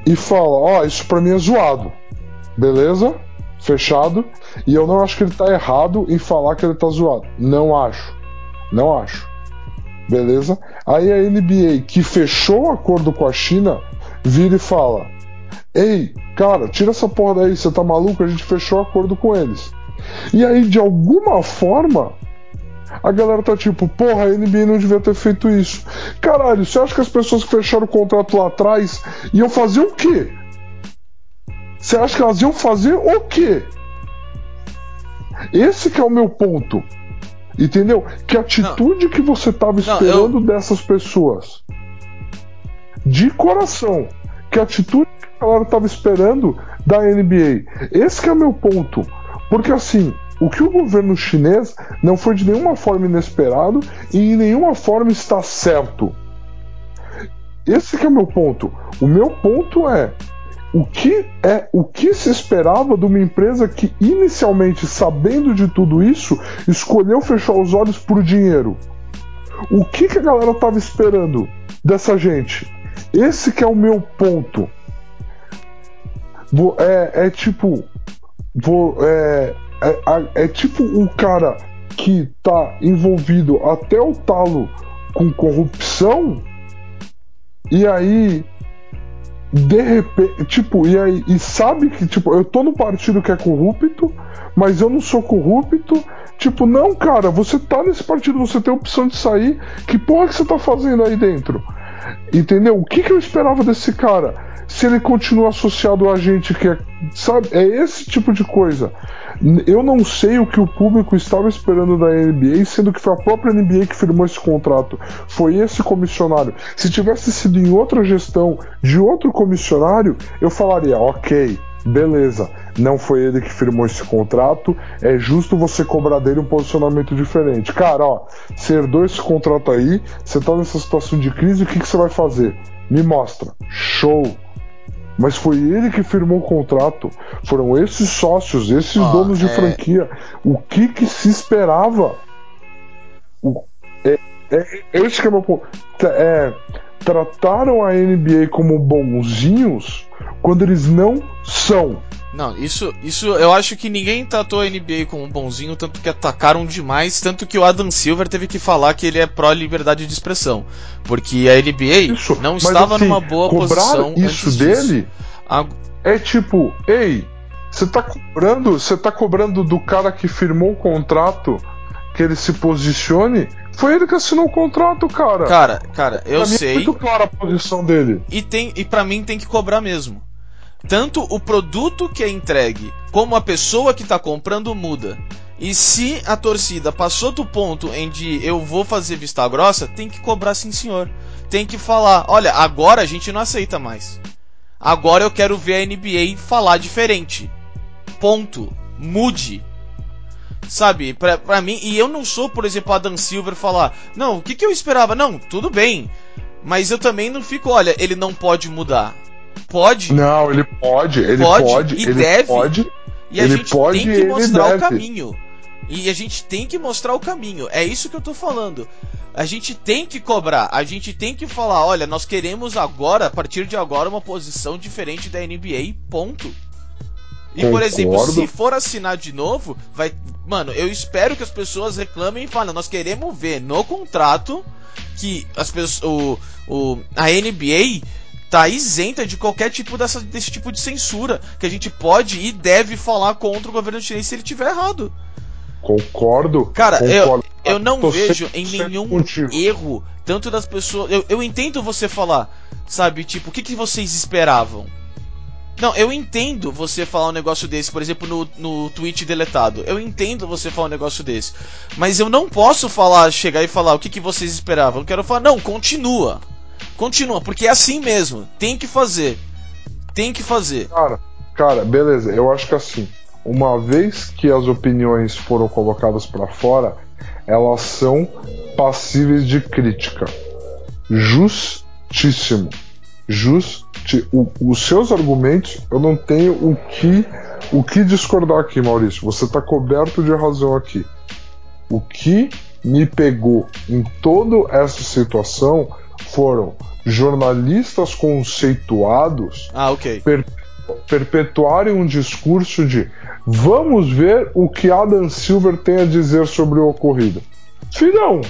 [SPEAKER 3] e fala: Ó, oh, isso pra mim é zoado. Beleza? Fechado. E eu não acho que ele tá errado em falar que ele tá zoado. Não acho. Não acho. Beleza? Aí a NBA, que fechou o acordo com a China, vira e fala: Ei, cara, tira essa porra daí, você tá maluco? A gente fechou acordo com eles. E aí, de alguma forma, a galera tá tipo, porra, a NBA não devia ter feito isso. Caralho, você acha que as pessoas que fecharam o contrato lá atrás iam fazer o quê? Você acha que elas iam fazer o quê? Esse que é o meu ponto. Entendeu? Que atitude não. que você tava esperando não, eu... dessas pessoas? De coração. Que atitude a galera estava esperando da NBA. Esse é o meu ponto. Porque assim, o que o governo chinês não foi de nenhuma forma inesperado e em nenhuma forma está certo. Esse é o meu ponto. O meu ponto é o que é o que se esperava de uma empresa que inicialmente, sabendo de tudo isso, escolheu fechar os olhos por dinheiro. O que, que a galera estava esperando dessa gente? Esse que é o meu ponto. É, é tipo. É, é, é tipo o cara que tá envolvido até o talo com corrupção e aí de repente, tipo, e aí e sabe que tipo, eu tô no partido que é corrupto, mas eu não sou corrupto, Tipo, não, cara, você tá nesse partido, você tem opção de sair. Que porra que você tá fazendo aí dentro? Entendeu? O que, que eu esperava desse cara? Se ele continua associado a gente que é. Sabe? É esse tipo de coisa. Eu não sei o que o público estava esperando da NBA, sendo que foi a própria NBA que firmou esse contrato. Foi esse comissionário. Se tivesse sido em outra gestão de outro comissionário, eu falaria, ok, beleza, não foi ele que firmou esse contrato, é justo você cobrar dele um posicionamento diferente. Cara, ó, você herdou esse contrato aí, você tá nessa situação de crise, o que, que você vai fazer? Me mostra. Show! Mas foi ele que firmou o contrato. Foram esses sócios, esses
[SPEAKER 2] Ó,
[SPEAKER 3] donos de
[SPEAKER 2] é-
[SPEAKER 3] franquia. O que que se esperava? O, é, é, esse que é meu ponto. Tra- é, trataram a NBA como bonzinhos quando eles não são.
[SPEAKER 2] Não, isso, isso eu acho que ninguém tratou a NBA como um bonzinho, tanto que atacaram demais, tanto que o Adam Silver teve que falar que ele é pró-liberdade de expressão. Porque a NBA
[SPEAKER 3] Isso.
[SPEAKER 2] não estava
[SPEAKER 3] assim,
[SPEAKER 2] numa boa posição.
[SPEAKER 3] isso dele.
[SPEAKER 2] A-
[SPEAKER 3] é tipo, ei, você tá cobrando, você tá cobrando do cara que firmou o contrato que ele se posicione? Foi ele que assinou o contrato, cara.
[SPEAKER 2] Cara, cara, eu
[SPEAKER 3] Pra mim É
[SPEAKER 2] sei.
[SPEAKER 3] muito clara a posição dele.
[SPEAKER 2] e tem e para mim tem que cobrar mesmo. Tanto o produto que é entregue, como a pessoa que tá comprando muda. E se a torcida passou do ponto em de eu vou fazer vista grossa, tem que cobrar sim, senhor. Tem que falar, olha, agora a gente não aceita mais. Agora eu quero ver a NBA falar diferente. Ponto. Mude. Sabe, pra, pra mim, e eu não sou, por exemplo, Adam Silver falar, não, o que, que eu esperava? Não, tudo bem. Mas eu também não fico, olha, ele não pode mudar. Pode.
[SPEAKER 3] Não, ele pode, ele
[SPEAKER 2] Pode
[SPEAKER 3] pode,
[SPEAKER 2] e
[SPEAKER 3] ele
[SPEAKER 2] deve.
[SPEAKER 3] pode.
[SPEAKER 2] E a
[SPEAKER 3] ele
[SPEAKER 2] gente
[SPEAKER 3] pode
[SPEAKER 2] tem que mostrar o caminho. E a gente tem que mostrar o caminho. É isso que eu tô falando. A gente tem que cobrar. A gente tem que falar, olha, nós queremos agora, a partir de agora, uma posição diferente da NBA. Ponto. E por exemplo, se for assinar de novo, vai. Mano, eu espero que as pessoas reclamem e falem, nós queremos ver no contrato que as pessoas. O, o, a NBA tá isenta de qualquer tipo dessa, desse tipo de censura. Que a gente pode e deve falar contra o governo chinês se ele tiver errado.
[SPEAKER 3] Concordo.
[SPEAKER 2] Cara, eu,
[SPEAKER 3] concordo.
[SPEAKER 2] eu não
[SPEAKER 3] Tô
[SPEAKER 2] vejo em
[SPEAKER 3] 100%
[SPEAKER 2] nenhum
[SPEAKER 3] contigo.
[SPEAKER 2] erro, tanto das pessoas. Eu, eu entendo você falar, sabe, tipo, o que, que vocês esperavam? Não, eu entendo você falar um negócio desse, por exemplo, no, no tweet deletado. Eu entendo você falar um negócio desse. Mas eu não posso falar, chegar e falar o que, que vocês esperavam. Eu quero falar, não, continua. Continua, porque é assim mesmo. Tem que fazer. Tem que fazer.
[SPEAKER 3] Cara, cara, beleza. Eu acho que assim, uma vez que as opiniões foram colocadas pra fora, elas são passíveis de crítica. Justíssimo. Justi o- os seus argumentos, eu não tenho o que o que discordar aqui, Maurício. Você tá coberto de razão aqui. O que me pegou em toda essa situação foram jornalistas conceituados
[SPEAKER 2] Ah, ok.
[SPEAKER 3] per- perpetuarem um discurso de vamos ver o que Adam Silver tem a dizer sobre o ocorrido. Filhão,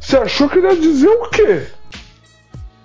[SPEAKER 3] você achou que ele ia dizer o quê?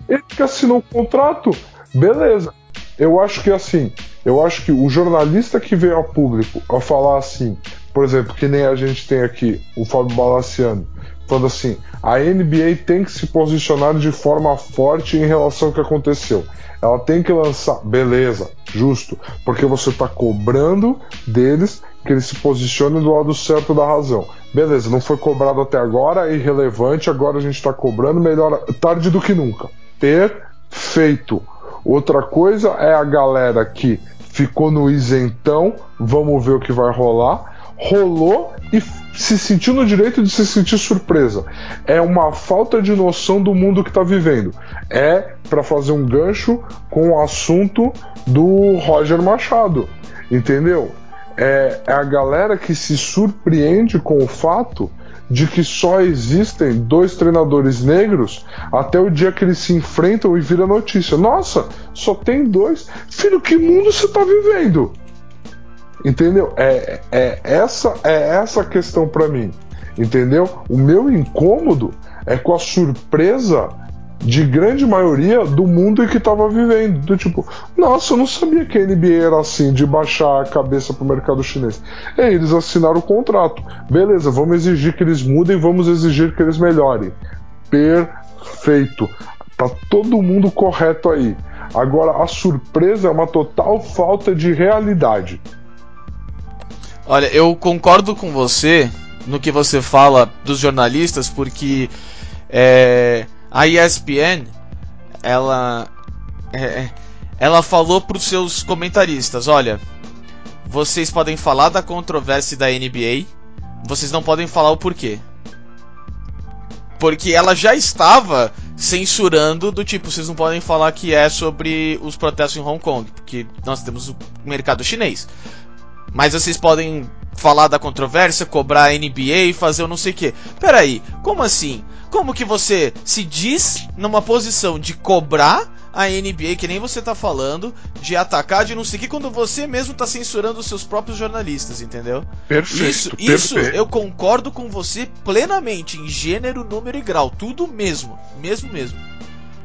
[SPEAKER 3] Ele que assinou o contrato? Beleza. Eu acho que assim, eu acho que o jornalista que veio ao público a falar assim, por exemplo, que nem a gente tem aqui, o Fábio Balaciano, falando assim, a NBA tem que se posicionar de forma forte em relação ao que aconteceu. Ela tem que lançar, beleza, justo, porque você está cobrando deles que eles se posicionem do lado certo da razão. Beleza, não foi cobrado até agora, é irrelevante, agora a gente está cobrando, melhor tarde do que nunca. Perfeito. Outra coisa é a galera que ficou no isentão, vamos ver o que vai rolar. Rolou e se sentiu no direito de se sentir surpresa. É uma falta de noção do mundo que está vivendo. É para fazer um gancho com o assunto do Roger Machado, entendeu? É, é a galera que se surpreende com o fato de que só existem dois treinadores negros até o dia que eles se enfrentam e vira notícia. Nossa, só tem dois. Filho, que mundo você tá vivendo? Entendeu? É, é essa é essa questão para mim. Entendeu? O meu incômodo é com a surpresa de grande maioria do mundo em que estava vivendo. Do tipo, nossa, eu não sabia que a NBA era assim, de baixar a cabeça pro mercado chinês. E eles assinaram o contrato. Beleza, vamos exigir que eles mudem, vamos exigir que eles melhorem. Perfeito. Tá todo mundo correto aí. Agora, a surpresa é uma total falta de realidade.
[SPEAKER 2] Olha, eu concordo com você no que você fala dos jornalistas, porque é, a ESPN ela é, ela falou para os seus comentaristas, olha, vocês podem falar da controvérsia da NBA, vocês não podem falar o porquê. Porque ela já estava censurando do tipo, vocês não podem falar que é sobre os protestos em Hong Kong, porque nós temos o mercado chinês. Mas vocês podem falar da controvérsia, cobrar a NBA e fazer o não sei o que. Peraí, como assim? Como que você se diz numa posição de cobrar a NBA, que nem você tá falando, de atacar, de não sei o que, quando você mesmo tá censurando os seus próprios jornalistas, entendeu?
[SPEAKER 3] Perfeito.
[SPEAKER 2] Isso,
[SPEAKER 3] perfeito.
[SPEAKER 2] isso eu concordo com você plenamente, em gênero, número e grau. Tudo mesmo. Mesmo mesmo.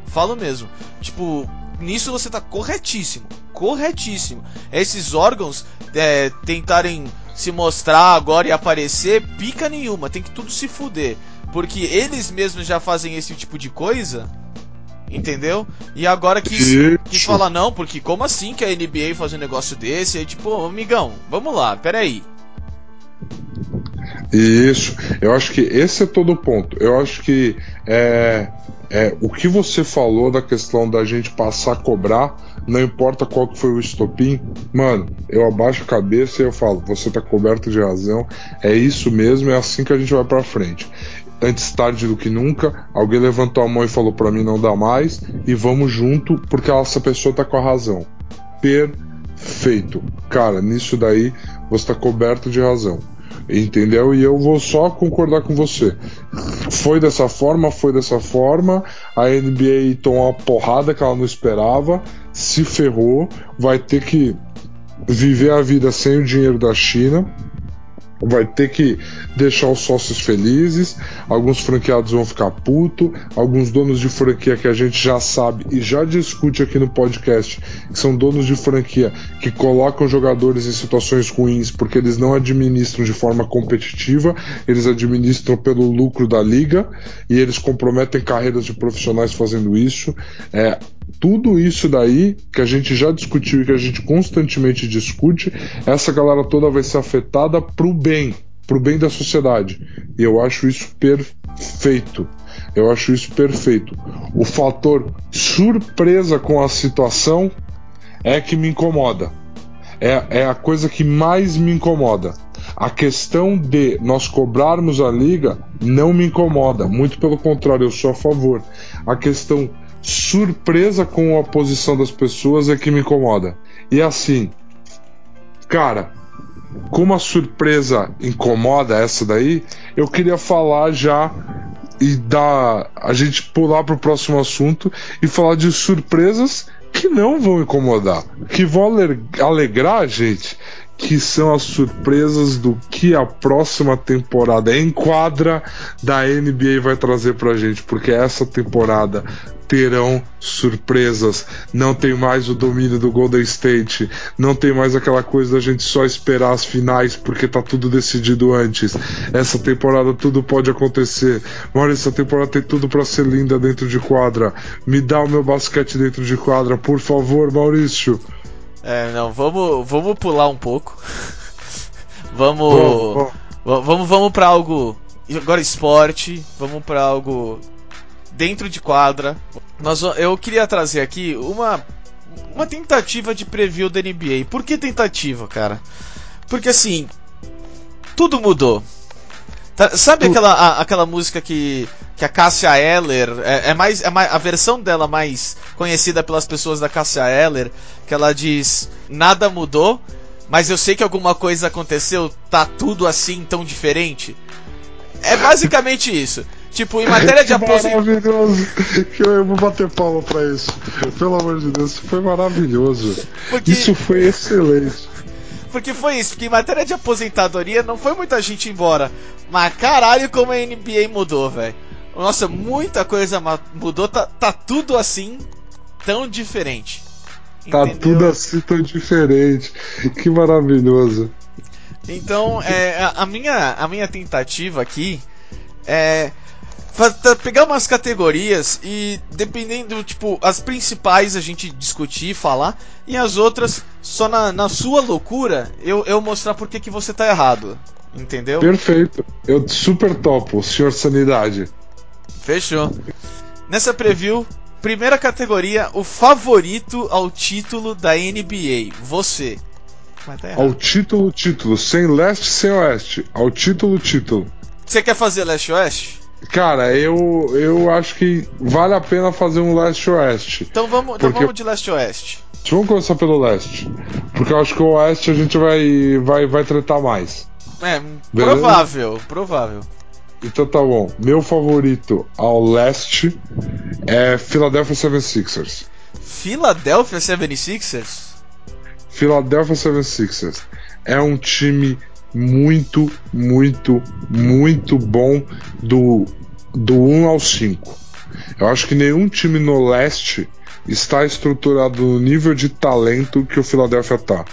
[SPEAKER 2] Falo mesmo. Tipo, nisso você tá corretíssimo. Corretíssimo. Esses órgãos é, tentarem se mostrar agora e aparecer, pica nenhuma. Tem que tudo se fuder. Porque eles mesmos já fazem esse tipo de coisa. Entendeu? E agora quis, quis falar, não, porque como assim que a NBA faz um negócio desse? Aí, tipo, amigão, vamos lá, peraí.
[SPEAKER 3] Isso, eu acho que esse é todo o ponto. Eu acho que é, é, o que você falou da questão da gente passar a cobrar, não importa qual que foi o estopim, mano, eu abaixo a cabeça e eu falo, você tá coberto de razão, é isso mesmo, é assim que a gente vai para frente antes tarde do que nunca. Alguém levantou a mão e falou para mim não dá mais e vamos junto porque essa pessoa tá com a razão. Perfeito. Cara, nisso daí você tá coberto de razão. Entendeu? E eu vou só concordar com você. Foi dessa forma, foi dessa forma. A NBA tomou uma porrada que ela não esperava, se ferrou, vai ter que viver a vida sem o dinheiro da China vai ter que deixar os sócios felizes, alguns franqueados vão ficar puto, alguns donos de franquia que a gente já sabe e já discute aqui no podcast, que são donos de franquia que colocam jogadores em situações ruins porque eles não administram de forma competitiva, eles administram pelo lucro da liga e eles comprometem carreiras de profissionais fazendo isso. É, tudo isso daí que a gente já discutiu e que a gente constantemente discute, essa galera toda vai ser afetada pro bem, pro bem da sociedade. E eu acho isso perfeito. Eu acho isso perfeito. O fator surpresa com a situação é que me incomoda. É, é a coisa que mais me incomoda. A questão de nós cobrarmos a liga não me incomoda. Muito pelo contrário, eu sou a favor. A questão surpresa com a posição das pessoas é que me incomoda. E assim, cara, como a surpresa incomoda essa daí, eu queria falar já e dar a gente pular para o próximo assunto e falar de surpresas que não vão incomodar, que vão alegrar a gente, que são as surpresas do que a próxima temporada em quadra da NBA vai trazer pra gente, porque essa temporada terão surpresas. Não tem mais o domínio do Golden State. Não tem mais aquela coisa da gente só esperar as finais porque tá tudo decidido antes. Essa temporada tudo pode acontecer. Maurício, essa temporada tem tudo para ser linda dentro de quadra. Me dá o meu basquete dentro de quadra, por favor, Maurício.
[SPEAKER 2] É, não, vamos, vamos pular um pouco. vamos, vamos, vamos, vamos, vamos para algo agora esporte. Vamos para algo dentro de quadra. Nós, eu queria trazer aqui uma, uma tentativa de preview da NBA. Por que tentativa, cara? Porque assim, tudo mudou. Tá, sabe aquela, a, aquela música que, que a Cássia Eller é, é, mais, é mais a versão dela mais conhecida pelas pessoas da Cássia Eller, que ela diz nada mudou, mas eu sei que alguma coisa aconteceu, tá tudo assim tão diferente. É basicamente isso. Tipo, em matéria de aposentadoria.
[SPEAKER 3] Maravilhoso! Eu vou bater palma pra isso. Pelo amor de Deus, isso foi maravilhoso. Porque... Isso foi excelente.
[SPEAKER 2] Porque foi isso, porque em matéria de aposentadoria não foi muita gente embora. Mas caralho, como a NBA mudou, velho. Nossa, muita coisa mudou, tá, tá tudo assim, tão diferente.
[SPEAKER 3] Tá Entendeu? tudo assim tão diferente. Que maravilhoso.
[SPEAKER 2] Então, é, a, minha, a minha tentativa aqui é pegar umas categorias e dependendo, tipo, as principais a gente discutir, falar, e as outras, só na, na sua loucura, eu, eu mostrar por que, que você tá errado. Entendeu?
[SPEAKER 3] Perfeito. Eu super topo, senhor Sanidade.
[SPEAKER 2] Fechou. Nessa preview, primeira categoria, o favorito ao título da NBA. Você.
[SPEAKER 3] Tá ao título, título. Sem leste, sem oeste. Ao título, título.
[SPEAKER 2] Você quer fazer leste-oeste?
[SPEAKER 3] Cara, eu, eu acho que vale a pena fazer um leste-oeste.
[SPEAKER 2] Então vamos, então vamos de leste-oeste.
[SPEAKER 3] Vamos começar pelo leste. Porque eu acho que o oeste a gente vai, vai, vai tratar mais.
[SPEAKER 2] É, Beleza? provável, provável.
[SPEAKER 3] Então tá bom. Meu favorito ao leste é Philadelphia 76ers.
[SPEAKER 2] Philadelphia 76ers?
[SPEAKER 3] Philadelphia 76ers. É um time muito, muito, muito bom do, do 1 ao 5. Eu acho que nenhum time no leste está estruturado no nível de talento que o Philadelphia tá.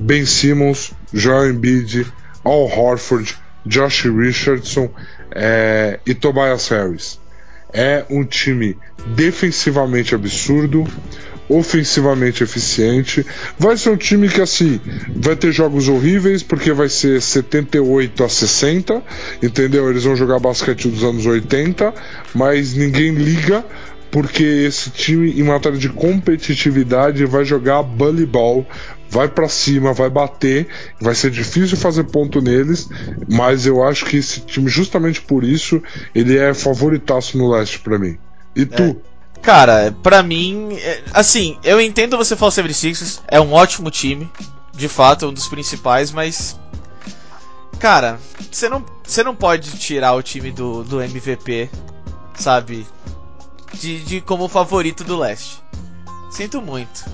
[SPEAKER 3] Ben Simmons, Joel Embiid, Al Horford, Josh Richardson é, e Tobias Harris. É um time defensivamente absurdo, ofensivamente eficiente. Vai ser um time que assim vai ter jogos horríveis porque vai ser 78 a 60, entendeu? Eles vão jogar basquete dos anos 80, mas ninguém liga porque esse time em matéria de competitividade vai jogar ball, vai para cima, vai bater, vai ser difícil fazer ponto neles, mas eu acho que esse time justamente por isso ele é favoritaço no leste para mim. E tu? É.
[SPEAKER 2] Cara, pra mim, é, assim, eu entendo você falar o 76ers, é um ótimo time, de fato, é um dos principais, mas. Cara, você não, você não pode tirar o time do, do MVP, sabe? De, de como favorito do leste. Sinto muito.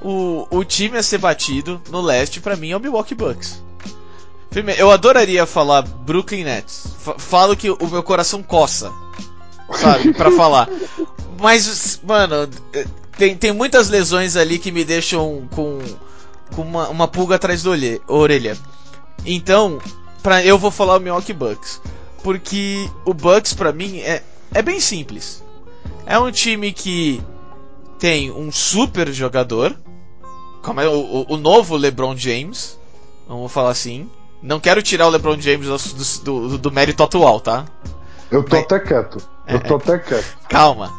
[SPEAKER 2] O, o time a ser batido no leste, pra mim, é o Milwaukee Bucks. Eu adoraria falar Brooklyn Nets. Falo que o meu coração coça sabe, para falar. Mas, mano, tem, tem muitas lesões ali que me deixam com, com uma, uma pulga atrás da orelha. Então, pra, eu vou falar o Milwaukee Bucks. Porque o Bucks, pra mim, é, é bem simples. É um time que tem um super jogador, como é o, o, o novo LeBron James, vamos falar assim. Não quero tirar o LeBron James do, do, do mérito atual, tá?
[SPEAKER 3] Eu tô Mas... até quieto. Eu tô até quieto.
[SPEAKER 2] Calma.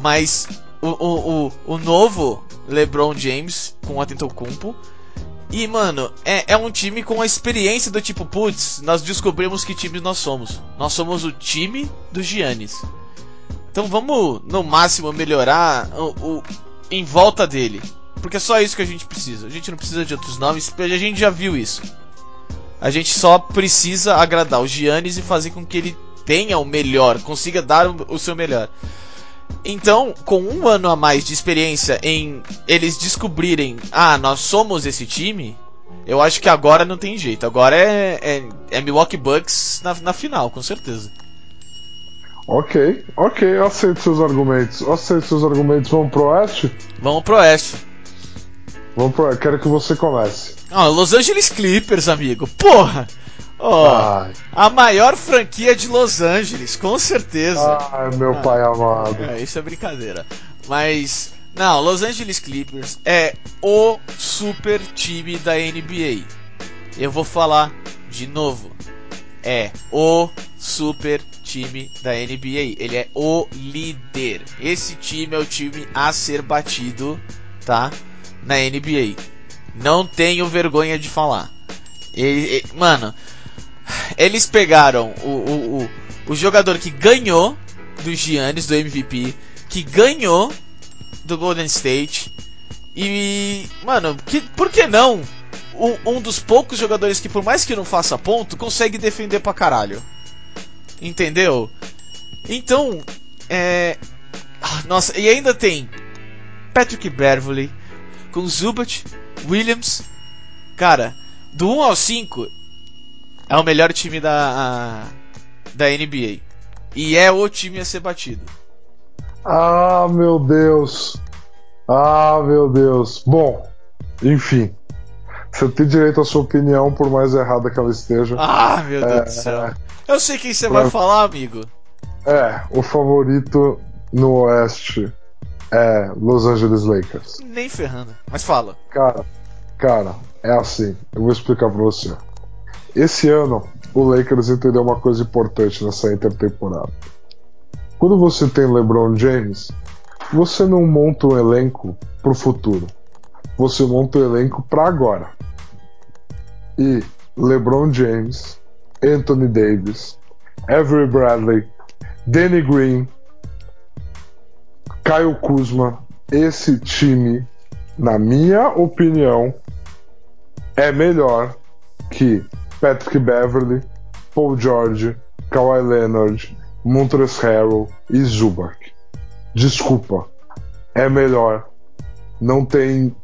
[SPEAKER 2] Mas o, o, o, o novo LeBron James com o Atentocumpo. E, mano, é, é um time com a experiência do tipo, putz, nós descobrimos que time nós somos. Nós somos o time dos Giannis. Então vamos, no máximo, melhorar o, o, em volta dele. Porque é só isso que a gente precisa. A gente não precisa de outros nomes, a gente já viu isso. A gente só precisa agradar o Giannis e fazer com que ele tenha o melhor, consiga dar o seu melhor. Então, com um ano a mais de experiência em eles descobrirem, ah, nós somos esse time, eu acho que agora não tem jeito. Agora é, é, é Milwaukee Bucks na, na final, com certeza.
[SPEAKER 3] Ok, ok, eu aceito seus argumentos. Eu aceito seus argumentos. Vamos pro oeste?
[SPEAKER 2] Vamos pro oeste.
[SPEAKER 3] Vamos pro Quero que você comece.
[SPEAKER 2] Ah, Los Angeles Clippers, amigo. Porra! Oh, a maior franquia de Los Angeles, com certeza.
[SPEAKER 3] Ai, meu ah, pai amado.
[SPEAKER 2] É, isso é brincadeira. Mas, não, Los Angeles Clippers é o super time da NBA. Eu vou falar de novo. É o super time da NBA. Ele é o líder. Esse time é o time a ser batido, tá? Na NBA. Não tenho vergonha de falar. Ele, ele, mano, eles pegaram o, o, o, o jogador que ganhou do Giannis, do MVP, que ganhou do Golden State. E, mano, que, por que não um, um, dos poucos jogadores que, por mais que não faça ponto, consegue defender pra caralho? Entendeu? Então, é. Ah, nossa, e ainda tem Patrick Beverly com Zubat, Williams. Cara, do 1 ao 5, é o melhor time da, da NBA. E é o time a ser batido.
[SPEAKER 3] Ah, meu Deus. Ah, meu Deus. Bom, enfim. Você tem direito à sua opinião, por mais errada que ela esteja.
[SPEAKER 2] Ah, meu Deus
[SPEAKER 3] É,
[SPEAKER 2] do céu. Eu sei quem você vai falar, amigo.
[SPEAKER 3] É, o favorito no Oeste é Los Angeles Lakers.
[SPEAKER 2] Nem ferrando. Mas fala.
[SPEAKER 3] Cara, cara, é assim. Eu vou explicar pra você. Esse ano, o Lakers entendeu uma coisa importante nessa intertemporada. Quando você tem LeBron James, você não monta um elenco pro futuro. Você monta um elenco pra agora. E LeBron James, Anthony Davis, Avery Bradley, Danny Green, Kyle Kuzma, esse time na minha opinião, é melhor que Patrick Beverly, Paul George, Kawhi Leonard, Montrezl Harrell e Zubac. Desculpa, é melhor. Não tem,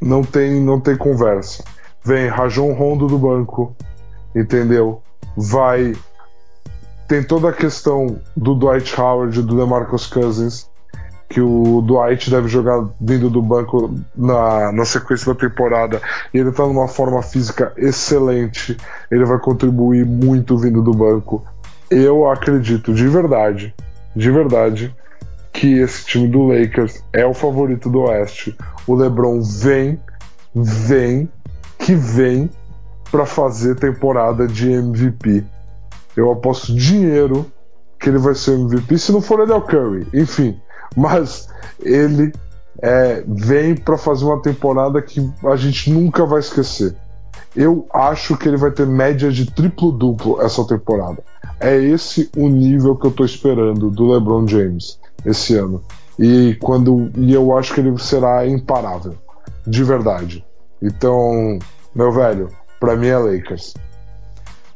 [SPEAKER 3] não tem, não tem conversa. Vem Rajon Rondo do banco, entendeu? Vai tem toda a questão do Dwight Howard, do DeMarcus Cousins, que o Dwight deve jogar vindo do banco na, na sequência da temporada. E ele tá numa forma física excelente. Ele vai contribuir muito vindo do banco. Eu acredito de verdade, de verdade, que esse time do Lakers é o favorito do Oeste. O LeBron vem, vem, que vem para fazer temporada de MVP. Eu aposto dinheiro que ele vai ser MVP. Se não for ele é o Curry, enfim. Mas ele é, vem para fazer uma temporada que a gente nunca vai esquecer. Eu acho que ele vai ter média de triplo-duplo essa temporada. É esse o nível que eu tô esperando do LeBron James esse ano. E quando e eu acho que ele será imparável, de verdade. Então, meu velho, pra mim é Lakers.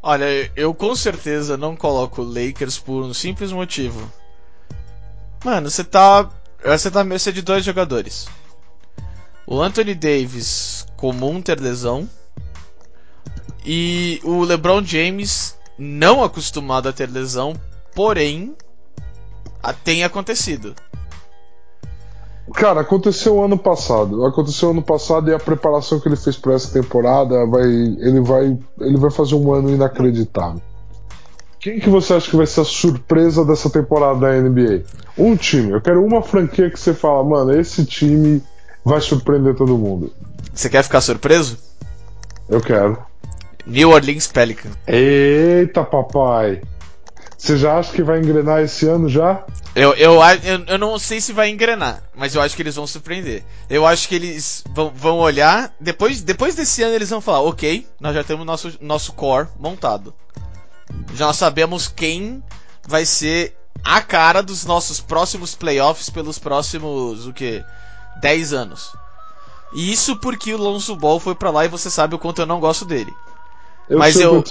[SPEAKER 2] Olha, eu com certeza não coloco Lakers por um simples motivo. Mano, você tá. Você tá à mercê de dois jogadores. O Anthony Davis comum ter lesão. E o LeBron James não acostumado a ter lesão, porém a- tem acontecido.
[SPEAKER 3] Cara, aconteceu ano passado. Aconteceu ano passado e a preparação que ele fez para essa temporada vai, ele vai, ele vai fazer um ano inacreditável. Quem que você acha que vai ser a surpresa dessa temporada da NBA? Um time. Eu quero uma franquia que você fala, mano, esse time vai surpreender todo mundo.
[SPEAKER 2] Você quer ficar surpreso?
[SPEAKER 3] Eu quero.
[SPEAKER 2] New Orleans Pelicans.
[SPEAKER 3] Eita, papai. Você já acha que vai engrenar esse ano já?
[SPEAKER 2] Eu, eu, eu, eu não sei se vai engrenar, mas eu acho que eles vão surpreender. Eu acho que eles vão, vão olhar. Depois, depois desse ano, eles vão falar: ok, nós já temos nosso, nosso core montado. Já sabemos quem vai ser a cara dos nossos próximos playoffs pelos próximos, o que? 10 anos. E isso porque o Lonzo Ball foi pra lá e você sabe o quanto eu não gosto dele.
[SPEAKER 3] Eu
[SPEAKER 2] Mas eu-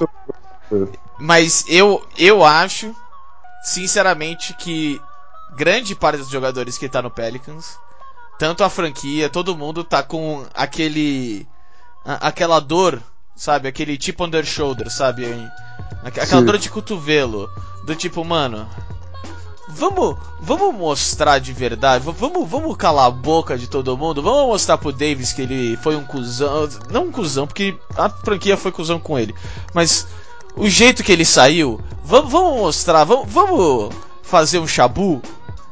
[SPEAKER 2] Mas eu, eu acho, sinceramente, que grande parte dos jogadores que tá no Pelicans, tanto a franquia, todo mundo tá com aquele. a- aquela dor, sabe? Aquele tipo under shoulder, sabe? Aqu- Aquela
[SPEAKER 3] Sim.
[SPEAKER 2] dor de cotovelo. Do tipo, mano. Vamos, vamos mostrar de verdade, vamos, vamos calar a boca de todo mundo, vamos mostrar pro Davis que ele foi um cuzão, não um cuzão, porque a franquia foi cuzão com ele, mas o jeito que ele saiu, vamos, vamos mostrar, vamos, vamos fazer um chabu.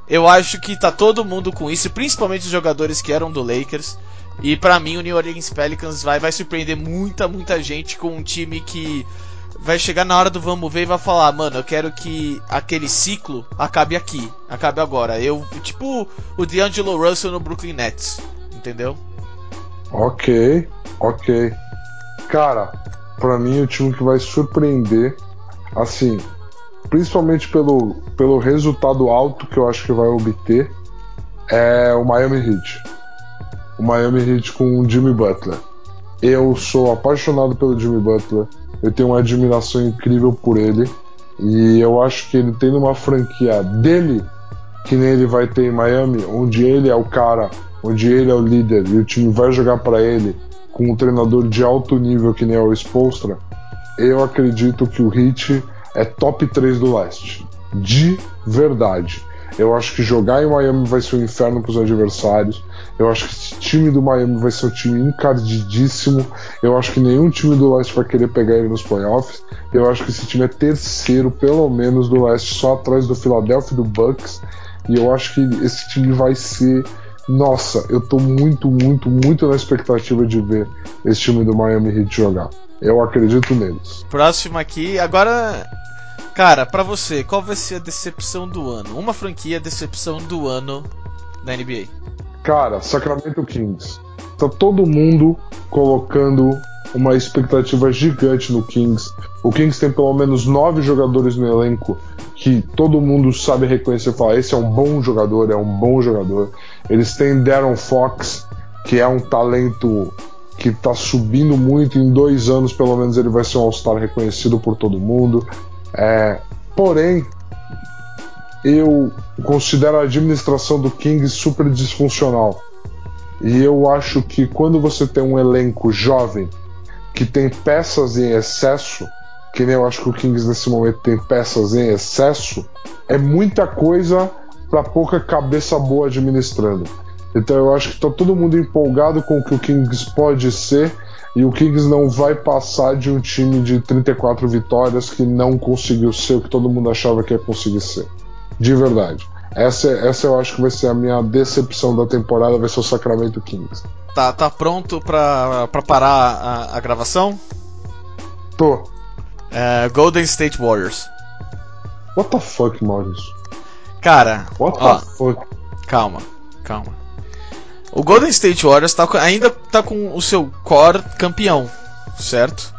[SPEAKER 2] Eu acho que tá todo mundo com isso, principalmente os jogadores que eram do Lakers. E pra mim o New Orleans Pelicans vai, vai surpreender muita, muita gente com um time que vai chegar na hora do vamos ver e vai falar, mano, eu quero que aquele ciclo acabe aqui, acabe agora. Eu, tipo o D'Angelo Russell no Brooklyn Nets, entendeu?
[SPEAKER 3] Ok, ok. Cara, pra mim o time que vai surpreender, assim, principalmente pelo, pelo resultado alto que eu acho que vai obter, é o Miami Heat. O Miami Heat com o Jimmy Butler. Eu sou apaixonado pelo Jimmy Butler. Eu tenho uma admiração incrível por ele. E eu acho que ele tem uma franquia dele, que nem ele vai ter em Miami, onde ele é o cara, onde ele é o líder e o time vai jogar para ele com um treinador de alto nível que nem é o Spolstra. Eu acredito que o Heat é top 3 do leste. De verdade. Eu acho que jogar em Miami vai ser um inferno para os adversários. Eu acho que esse time do Miami vai ser um time encardidíssimo. Eu acho que nenhum time do leste vai querer pegar ele nos playoffs. Eu acho que esse time é terceiro, pelo menos, do leste, só atrás do Philadelphia e do Bucks. E eu acho que esse time vai ser. Nossa, eu tô muito, muito, muito na expectativa de ver esse time do Miami Heat jogar. Eu acredito neles.
[SPEAKER 2] Próximo aqui, agora Cara, para você, qual vai ser a decepção do ano? Uma franquia decepção do ano da NBA.
[SPEAKER 3] Cara, Sacramento Kings. Tá todo mundo colocando uma expectativa gigante no Kings. O Kings tem pelo menos nove jogadores no elenco que todo mundo sabe reconhecer e falar: esse é um bom jogador, é um bom jogador. Eles têm Darren Fox, que é um talento que está subindo muito. Em dois anos, pelo menos, ele vai ser um All-Star reconhecido por todo mundo. É, porém, eu considero a administração do King super disfuncional. E eu acho que quando você tem um elenco jovem que tem peças em excesso, que nem eu acho que o Kings nesse momento tem peças em excesso, é muita coisa para pouca cabeça boa administrando. Então eu acho que está todo mundo empolgado com o que o Kings pode ser e o Kings não vai passar de um time de 34 vitórias que não conseguiu ser o que todo mundo achava que ia conseguir ser. De verdade. Essa, essa eu acho que vai ser a minha decepção da temporada, vai ser o Sacramento Kings.
[SPEAKER 2] Tá, tá pronto pra, pra parar a, a gravação?
[SPEAKER 3] Tô.
[SPEAKER 2] É, Golden State Warriors.
[SPEAKER 3] What the fuck, Maurício?
[SPEAKER 2] Cara,
[SPEAKER 3] What
[SPEAKER 2] ó,
[SPEAKER 3] the fuck?
[SPEAKER 2] calma, calma. O Golden State Warriors tá, ainda tá com o seu core campeão, certo?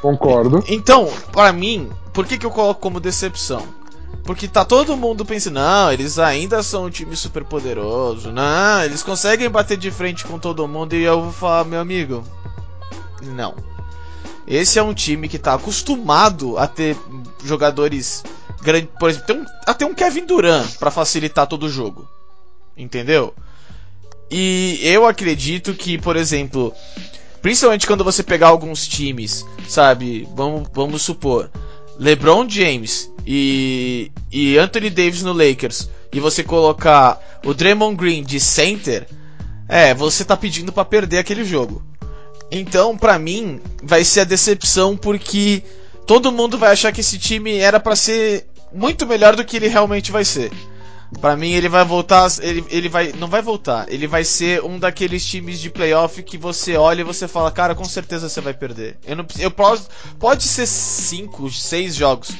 [SPEAKER 3] Concordo.
[SPEAKER 2] Então, para mim, por que, que eu coloco como decepção? Porque tá todo mundo pensando, não, eles ainda são um time super poderoso, não, eles conseguem bater de frente com todo mundo e eu vou falar, meu amigo, não. Esse é um time que tá acostumado a ter jogadores grandes, por exemplo, tem um, até um Kevin Durant para facilitar todo o jogo. Entendeu? E eu acredito que, por exemplo, principalmente quando você pegar alguns times, sabe? Vamos, vamos supor, LeBron James e, e Anthony Davis no Lakers, e você colocar o Draymond Green de center, é, você tá pedindo para perder aquele jogo. Então, pra mim, vai ser a decepção porque todo mundo vai achar que esse time era para ser muito melhor do que ele realmente vai ser. Para mim ele vai voltar, ele, ele vai, não vai voltar, ele vai ser um daqueles times de playoff que você olha e você fala, cara, com certeza você vai perder. Eu não, eu posso, pode ser 5, 6 jogos,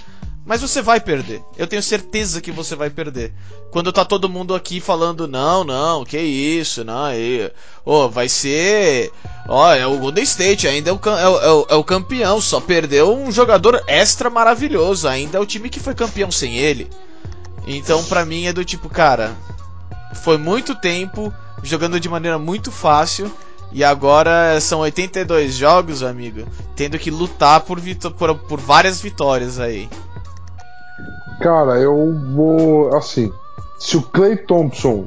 [SPEAKER 2] mas você vai perder. Eu tenho certeza que você vai perder. Quando tá todo mundo aqui falando, não, não, que isso, não, aí, oh, vai ser, ó, oh, é o Golden State, ainda é o, é, o, é o campeão, só perdeu um jogador extra maravilhoso, ainda é o time que foi campeão sem ele. Então, pra mim é do tipo, cara, foi muito tempo jogando de maneira muito fácil e agora são 82 jogos, amigo, tendo que lutar por, por, por várias vitórias aí.
[SPEAKER 3] Cara, eu vou. Assim, se o Clay Thompson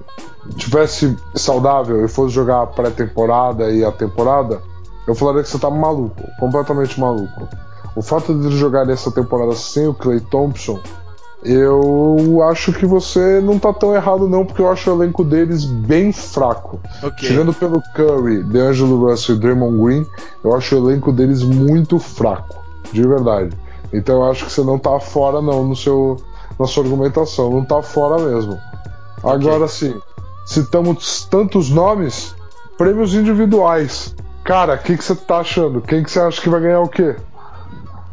[SPEAKER 3] tivesse saudável e fosse jogar a pré-temporada e a temporada, eu falaria que você tá maluco, completamente maluco. O fato de ele jogar essa temporada sem o Clay Thompson eu acho que você não tá tão errado, não, porque eu acho o elenco deles bem fraco. Okay. Tirando pelo Curry, DeAngelo Russell e Draymond Green, eu acho o elenco deles muito fraco, de verdade. Então eu acho que você não tá fora, não, no seu, na sua argumentação, não tá fora mesmo. Okay. Agora sim, citamos tantos nomes, prêmios individuais. Cara, o que, que você tá achando? Quem que você acha que vai ganhar o quê?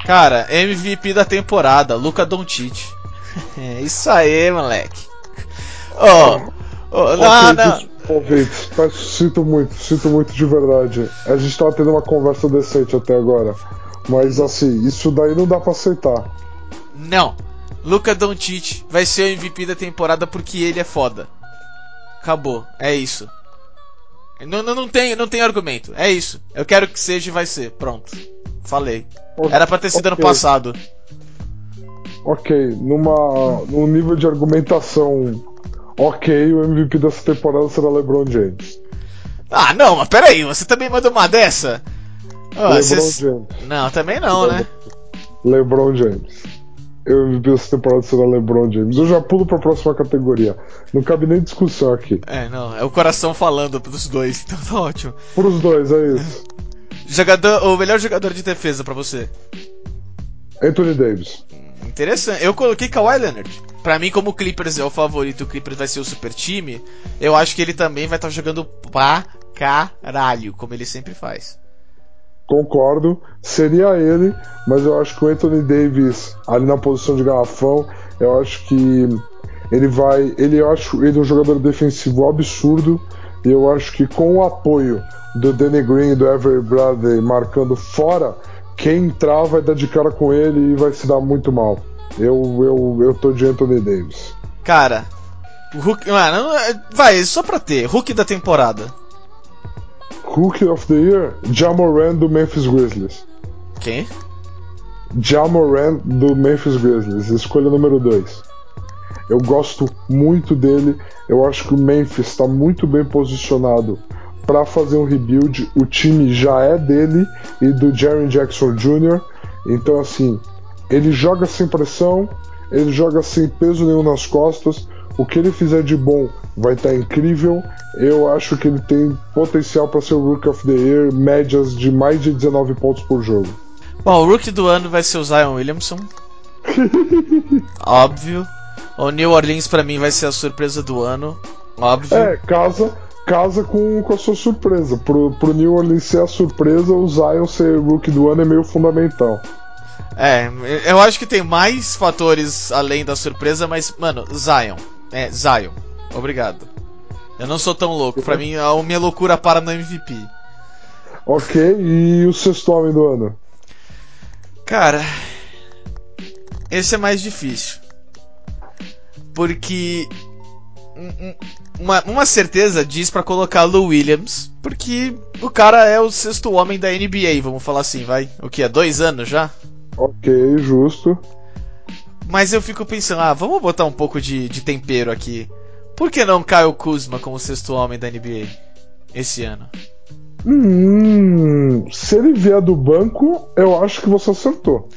[SPEAKER 2] Cara, MVP da temporada, Luca Doncic. É isso aí, moleque. Ó, oh, oh, não, não.
[SPEAKER 3] Mas sinto muito, sinto muito de verdade. A gente tava tendo uma conversa decente até agora. Mas assim, isso daí não dá pra aceitar.
[SPEAKER 2] Não. Luca Doncic vai ser o MVP da temporada porque ele é foda. Acabou. É isso. Não, não, não, tem, não tem argumento. É isso. Eu quero que seja e vai ser. Pronto. Falei. Era pra ter sido okay. ano passado
[SPEAKER 3] ok, numa, num nível de argumentação ok, o MVP dessa temporada será LeBron James.
[SPEAKER 2] Ah, não, mas peraí, você também mandou uma dessa?
[SPEAKER 3] Oh, LeBron cês... James.
[SPEAKER 2] Não, também não,
[SPEAKER 3] LeBron,
[SPEAKER 2] né?
[SPEAKER 3] LeBron James. eu MVP dessa temporada será LeBron James. Eu já pulo pra próxima categoria. Não cabe nem discussão aqui.
[SPEAKER 2] É, não, é o coração falando pros dois, então tá ótimo.
[SPEAKER 3] Pros dois, é isso.
[SPEAKER 2] Jogador, o melhor jogador de defesa pra você?
[SPEAKER 3] Anthony Davis.
[SPEAKER 2] Interessante. Eu coloquei Kawhi Leonard. Pra mim, como o Clippers é o favorito, o Clippers vai ser o super time, eu acho que ele também vai estar tá jogando pra caralho, como ele sempre faz.
[SPEAKER 3] Concordo, seria ele, mas eu acho que o Anthony Davis, ali na posição de garrafão, eu acho que ele vai. Ele eu acho ele é um jogador defensivo absurdo. E eu acho que com o apoio do Danny Green e do Avery Bradley marcando fora, quem entrar vai dar de cara com ele e vai se dar muito mal. Eu, eu, eu tô de Anthony Davis.
[SPEAKER 2] Cara, o Hulk. Mano, vai, só pra ter, Hulk da temporada.
[SPEAKER 3] Rookie of the Year, Jamoran do Memphis Grizzlies.
[SPEAKER 2] Quem?
[SPEAKER 3] Jamoran do Memphis Grizzlies, escolha número 2. Eu gosto muito dele. Eu acho que o Memphis está muito bem posicionado para fazer um rebuild. O time já é dele e do Jerry Jackson Jr. Então, assim, ele joga sem pressão, ele joga sem peso nenhum nas costas. O que ele fizer de bom vai estar tá incrível. Eu acho que ele tem potencial para ser o Rookie of the Year, médias de mais de 19 pontos por jogo.
[SPEAKER 2] Bom, o Rookie do ano vai ser o Zion Williamson. Óbvio. O New Orleans para mim vai ser a surpresa do ano. Óbvio.
[SPEAKER 3] É, casa, casa com, com a sua surpresa. Pro, pro New Orleans ser a surpresa, o Zion ser Rookie do ano é meio fundamental.
[SPEAKER 2] É, eu acho que tem mais fatores além da surpresa, mas, mano, Zion. É, Zion. Obrigado. Eu não sou tão louco. Pra mim, a minha loucura para no MVP.
[SPEAKER 3] Ok, e o sexto homem do ano?
[SPEAKER 2] Cara, esse é mais difícil. Porque uma, uma certeza diz para colocar Lou Williams, porque o cara é o sexto homem da NBA, vamos falar assim, vai. O que é? Dois anos já?
[SPEAKER 3] Ok, justo.
[SPEAKER 2] Mas eu fico pensando, ah, vamos botar um pouco de, de tempero aqui. Por que não Kyle Kuzma como sexto homem da NBA esse ano?
[SPEAKER 3] Hum, se ele vier do banco, eu acho que você acertou.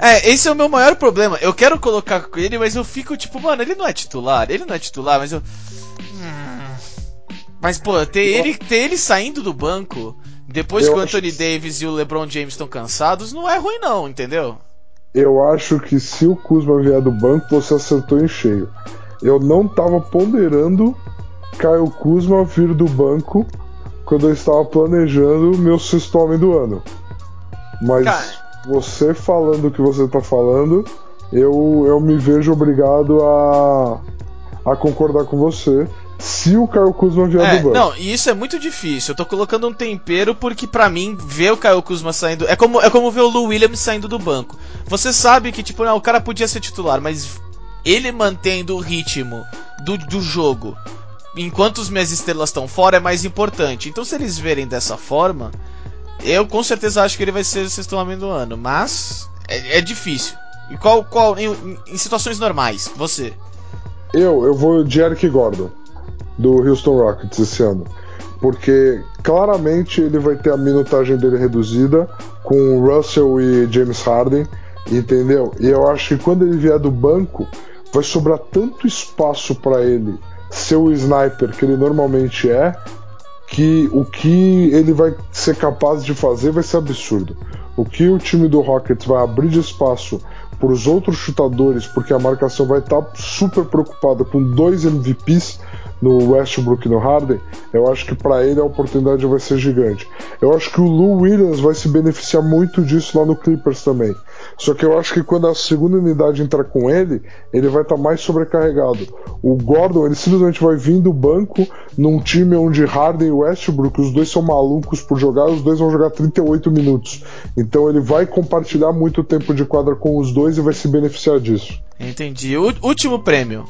[SPEAKER 2] É, esse é o meu maior problema. Eu quero colocar com ele, mas eu fico tipo, mano, ele não é titular, ele não é titular, mas eu. Hum. Mas, pô, ter ele, ter ele saindo do banco depois eu que o Anthony Davis e o LeBron James estão cansados, não é ruim, não, entendeu?
[SPEAKER 3] Eu acho que se o Kuzma vier do banco, você acertou em cheio. Eu não tava ponderando Caio Kuzma vir do banco quando eu estava planejando o meu sexto homem do ano. Mas Cara. Você falando o que você está falando, eu, eu me vejo obrigado a, a concordar com você. Se o Caio Kuzma vier
[SPEAKER 2] é,
[SPEAKER 3] do banco.
[SPEAKER 2] Não, e isso é muito difícil. Eu tô colocando um tempero porque para mim ver o Caio Kuzma saindo é como é como ver o Lou Williams saindo do banco. Você sabe que tipo, não, o cara podia ser titular, mas ele mantendo o ritmo do, do jogo enquanto os minhas estrelas estão fora é mais importante. Então, se eles verem dessa forma, eu com certeza acho que ele vai ser o sexto homem do ano. Mas é, é difícil. E qual, qual em, em, situações normais, você?
[SPEAKER 3] Eu, eu vou de Eric Gordon do Houston Rockets esse ano, porque claramente ele vai ter a minutagem dele reduzida com Russell e James Harden, entendeu? E eu acho que quando ele vier do banco vai sobrar tanto espaço para ele ser o sniper que ele normalmente é, que o que ele vai ser capaz de fazer vai ser absurdo. O que o time do Rockets vai abrir de espaço para os outros chutadores, porque a marcação vai estar tá super preocupada com dois MVPs no Westbrook e no Harden, eu acho que para ele a oportunidade vai ser gigante. Eu acho que o Lou Williams vai se beneficiar muito disso lá no Clippers também. Só que eu acho que quando a segunda unidade entrar com ele, ele vai estar tá mais sobrecarregado. O Gordon, ele simplesmente vai vir do banco num time onde Harden e Westbrook, os dois são malucos por jogar, os dois vão jogar 38 minutos. Então ele vai compartilhar muito tempo de quadra com os dois e vai se beneficiar disso.
[SPEAKER 2] Entendi. O último prêmio.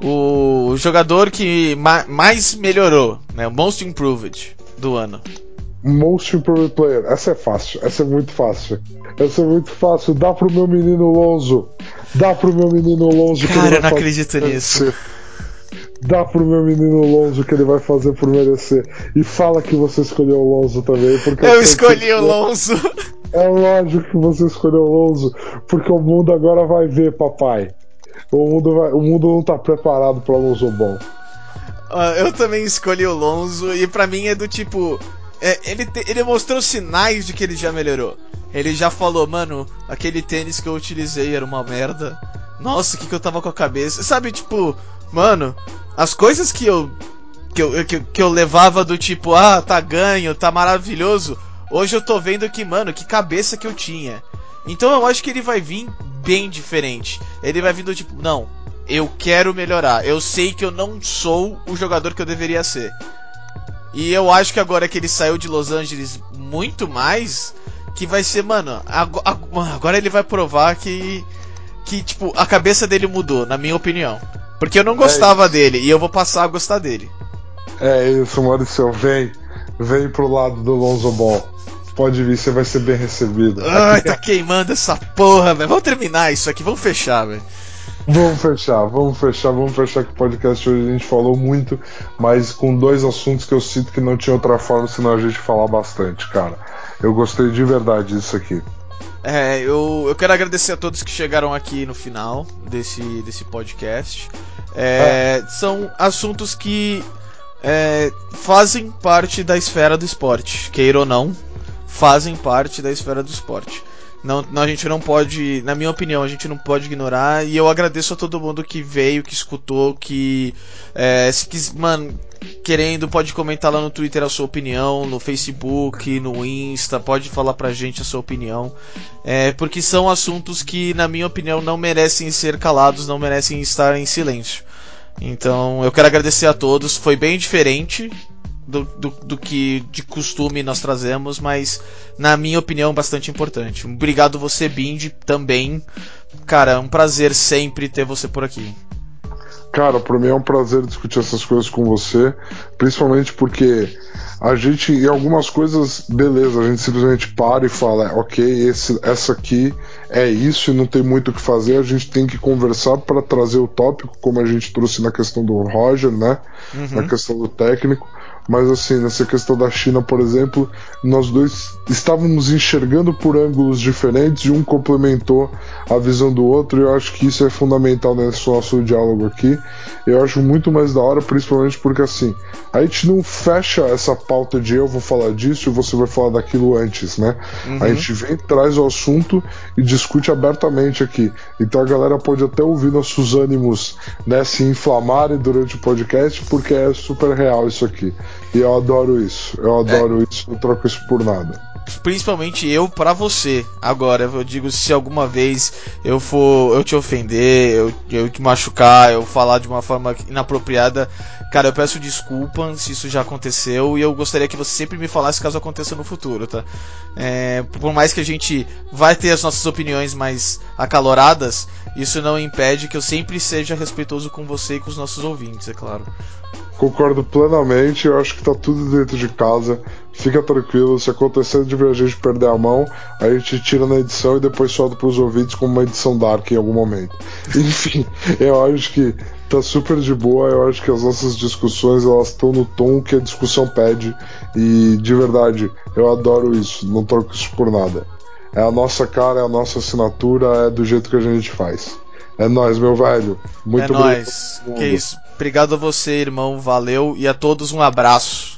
[SPEAKER 2] O jogador que ma mais melhorou, né? O Most Improved do ano.
[SPEAKER 3] Most Improved Player. Essa é fácil. Essa é muito fácil. Essa é muito fácil. Dá pro meu menino Lonzo. Dá pro meu menino Lonzo.
[SPEAKER 2] Cara, eu não acredito nisso.
[SPEAKER 3] Dá pro meu menino Lonzo que ele vai fazer por merecer. E fala que você escolheu o Lonzo também. Porque
[SPEAKER 2] eu, eu escolhi o Lonzo.
[SPEAKER 3] É lógico que você escolheu o Lonzo, porque o mundo agora vai ver, papai. O mundo, vai, o mundo não tá preparado pra Lonzo bom.
[SPEAKER 2] Uh, eu também escolhi o Lonzo e pra mim é do tipo. É, ele, te, ele mostrou sinais de que ele já melhorou. Ele já falou, mano, aquele tênis que eu utilizei era uma merda. Nossa, o que, que eu tava com a cabeça? Sabe, tipo, mano, as coisas que eu, que eu, que, que eu levava do tipo, ah, tá ganho, tá maravilhoso. Hoje eu tô vendo que, mano, que cabeça que eu tinha. Então eu acho que ele vai vir bem diferente. Ele vai vir do tipo, não, eu quero melhorar. Eu sei que eu não sou o jogador que eu deveria ser. E eu acho que agora que ele saiu de Los Angeles muito mais, que vai ser, mano, agora ele vai provar que que tipo a cabeça dele mudou, na minha opinião. Porque eu não gostava é dele e eu vou passar a gostar dele.
[SPEAKER 3] É isso, Maurício, vem, vem pro lado do Lonzo Ball. Pode vir, você vai ser bem recebido.
[SPEAKER 2] Ai, tá queimando essa porra, velho. Vamos terminar isso aqui, vamos fechar, velho.
[SPEAKER 3] Vamos fechar, vamos fechar, vamos fechar que o podcast hoje a gente falou muito, mas com dois assuntos que eu sinto que não tinha outra forma senão a gente falar bastante, cara. Eu gostei de verdade disso aqui.
[SPEAKER 2] É, eu, eu quero agradecer a todos que chegaram aqui no final desse, desse podcast. É, é. São assuntos que é, fazem parte da esfera do esporte, queira ou não, fazem parte da esfera do esporte. Não, não, a gente não pode, na minha opinião, a gente não pode ignorar. E eu agradeço a todo mundo que veio, que escutou, que é, se quis, mano, querendo, pode comentar lá no Twitter a sua opinião, no Facebook, no Insta, pode falar pra gente a sua opinião. É, porque são assuntos que, na minha opinião, não merecem ser calados, não merecem estar em silêncio. Então, eu quero agradecer a todos, foi bem diferente do, do, do, que de costume nós trazemos, mas na minha opinião bastante importante. Obrigado você, Bind, também. Cara, é um prazer sempre ter você por aqui.
[SPEAKER 3] Cara, para mim é um prazer discutir essas coisas com você, principalmente porque a gente, em algumas coisas, beleza, a gente simplesmente para e fala, ok, esse, essa aqui é isso e não tem muito o que fazer, a gente tem que conversar para trazer o tópico, como a gente trouxe na questão do Roger, né? Uhum. Na questão do técnico. Mas assim, nessa questão da China, por exemplo, nós dois estávamos enxergando por ângulos diferentes e um complementou a visão do outro, e eu acho que isso é fundamental nesse nosso diálogo aqui. Eu acho muito mais da hora, principalmente porque assim, a gente não fecha essa pauta de eu vou falar disso e você vai falar daquilo antes, né? Uhum. A gente vem, traz o assunto e discute abertamente aqui. Então a galera pode até ouvir nossos ânimos né, se inflamarem durante o podcast, porque é super real isso aqui. E eu adoro isso. Eu adoro é. isso, não troco isso por nada.
[SPEAKER 2] Principalmente eu para você. Agora, eu digo, se alguma vez eu for eu te ofender, eu, eu te machucar, eu falar de uma forma inapropriada, cara, eu peço desculpa se isso já aconteceu e eu gostaria que você sempre me falasse caso aconteça no futuro, tá? É, por mais que a gente vai ter as nossas opiniões mais acaloradas, isso não impede que eu sempre seja respeitoso com você e com os nossos ouvintes, é claro.
[SPEAKER 3] Concordo plenamente, eu acho que tá tudo dentro de casa. Fica tranquilo, se acontecer de ver a gente perder a mão, a gente tira na edição e depois solta pros ouvintes como uma edição dark em algum momento. Enfim, eu acho que tá super de boa, eu acho que as nossas discussões elas estão no tom que a discussão pede e de verdade, eu adoro isso, não troco isso por nada. É a nossa cara, é a nossa assinatura, é do jeito que a gente faz. É nós, meu velho. Muito
[SPEAKER 2] é nóis. Que isso. Obrigado a você, irmão. Valeu. E a todos um abraço.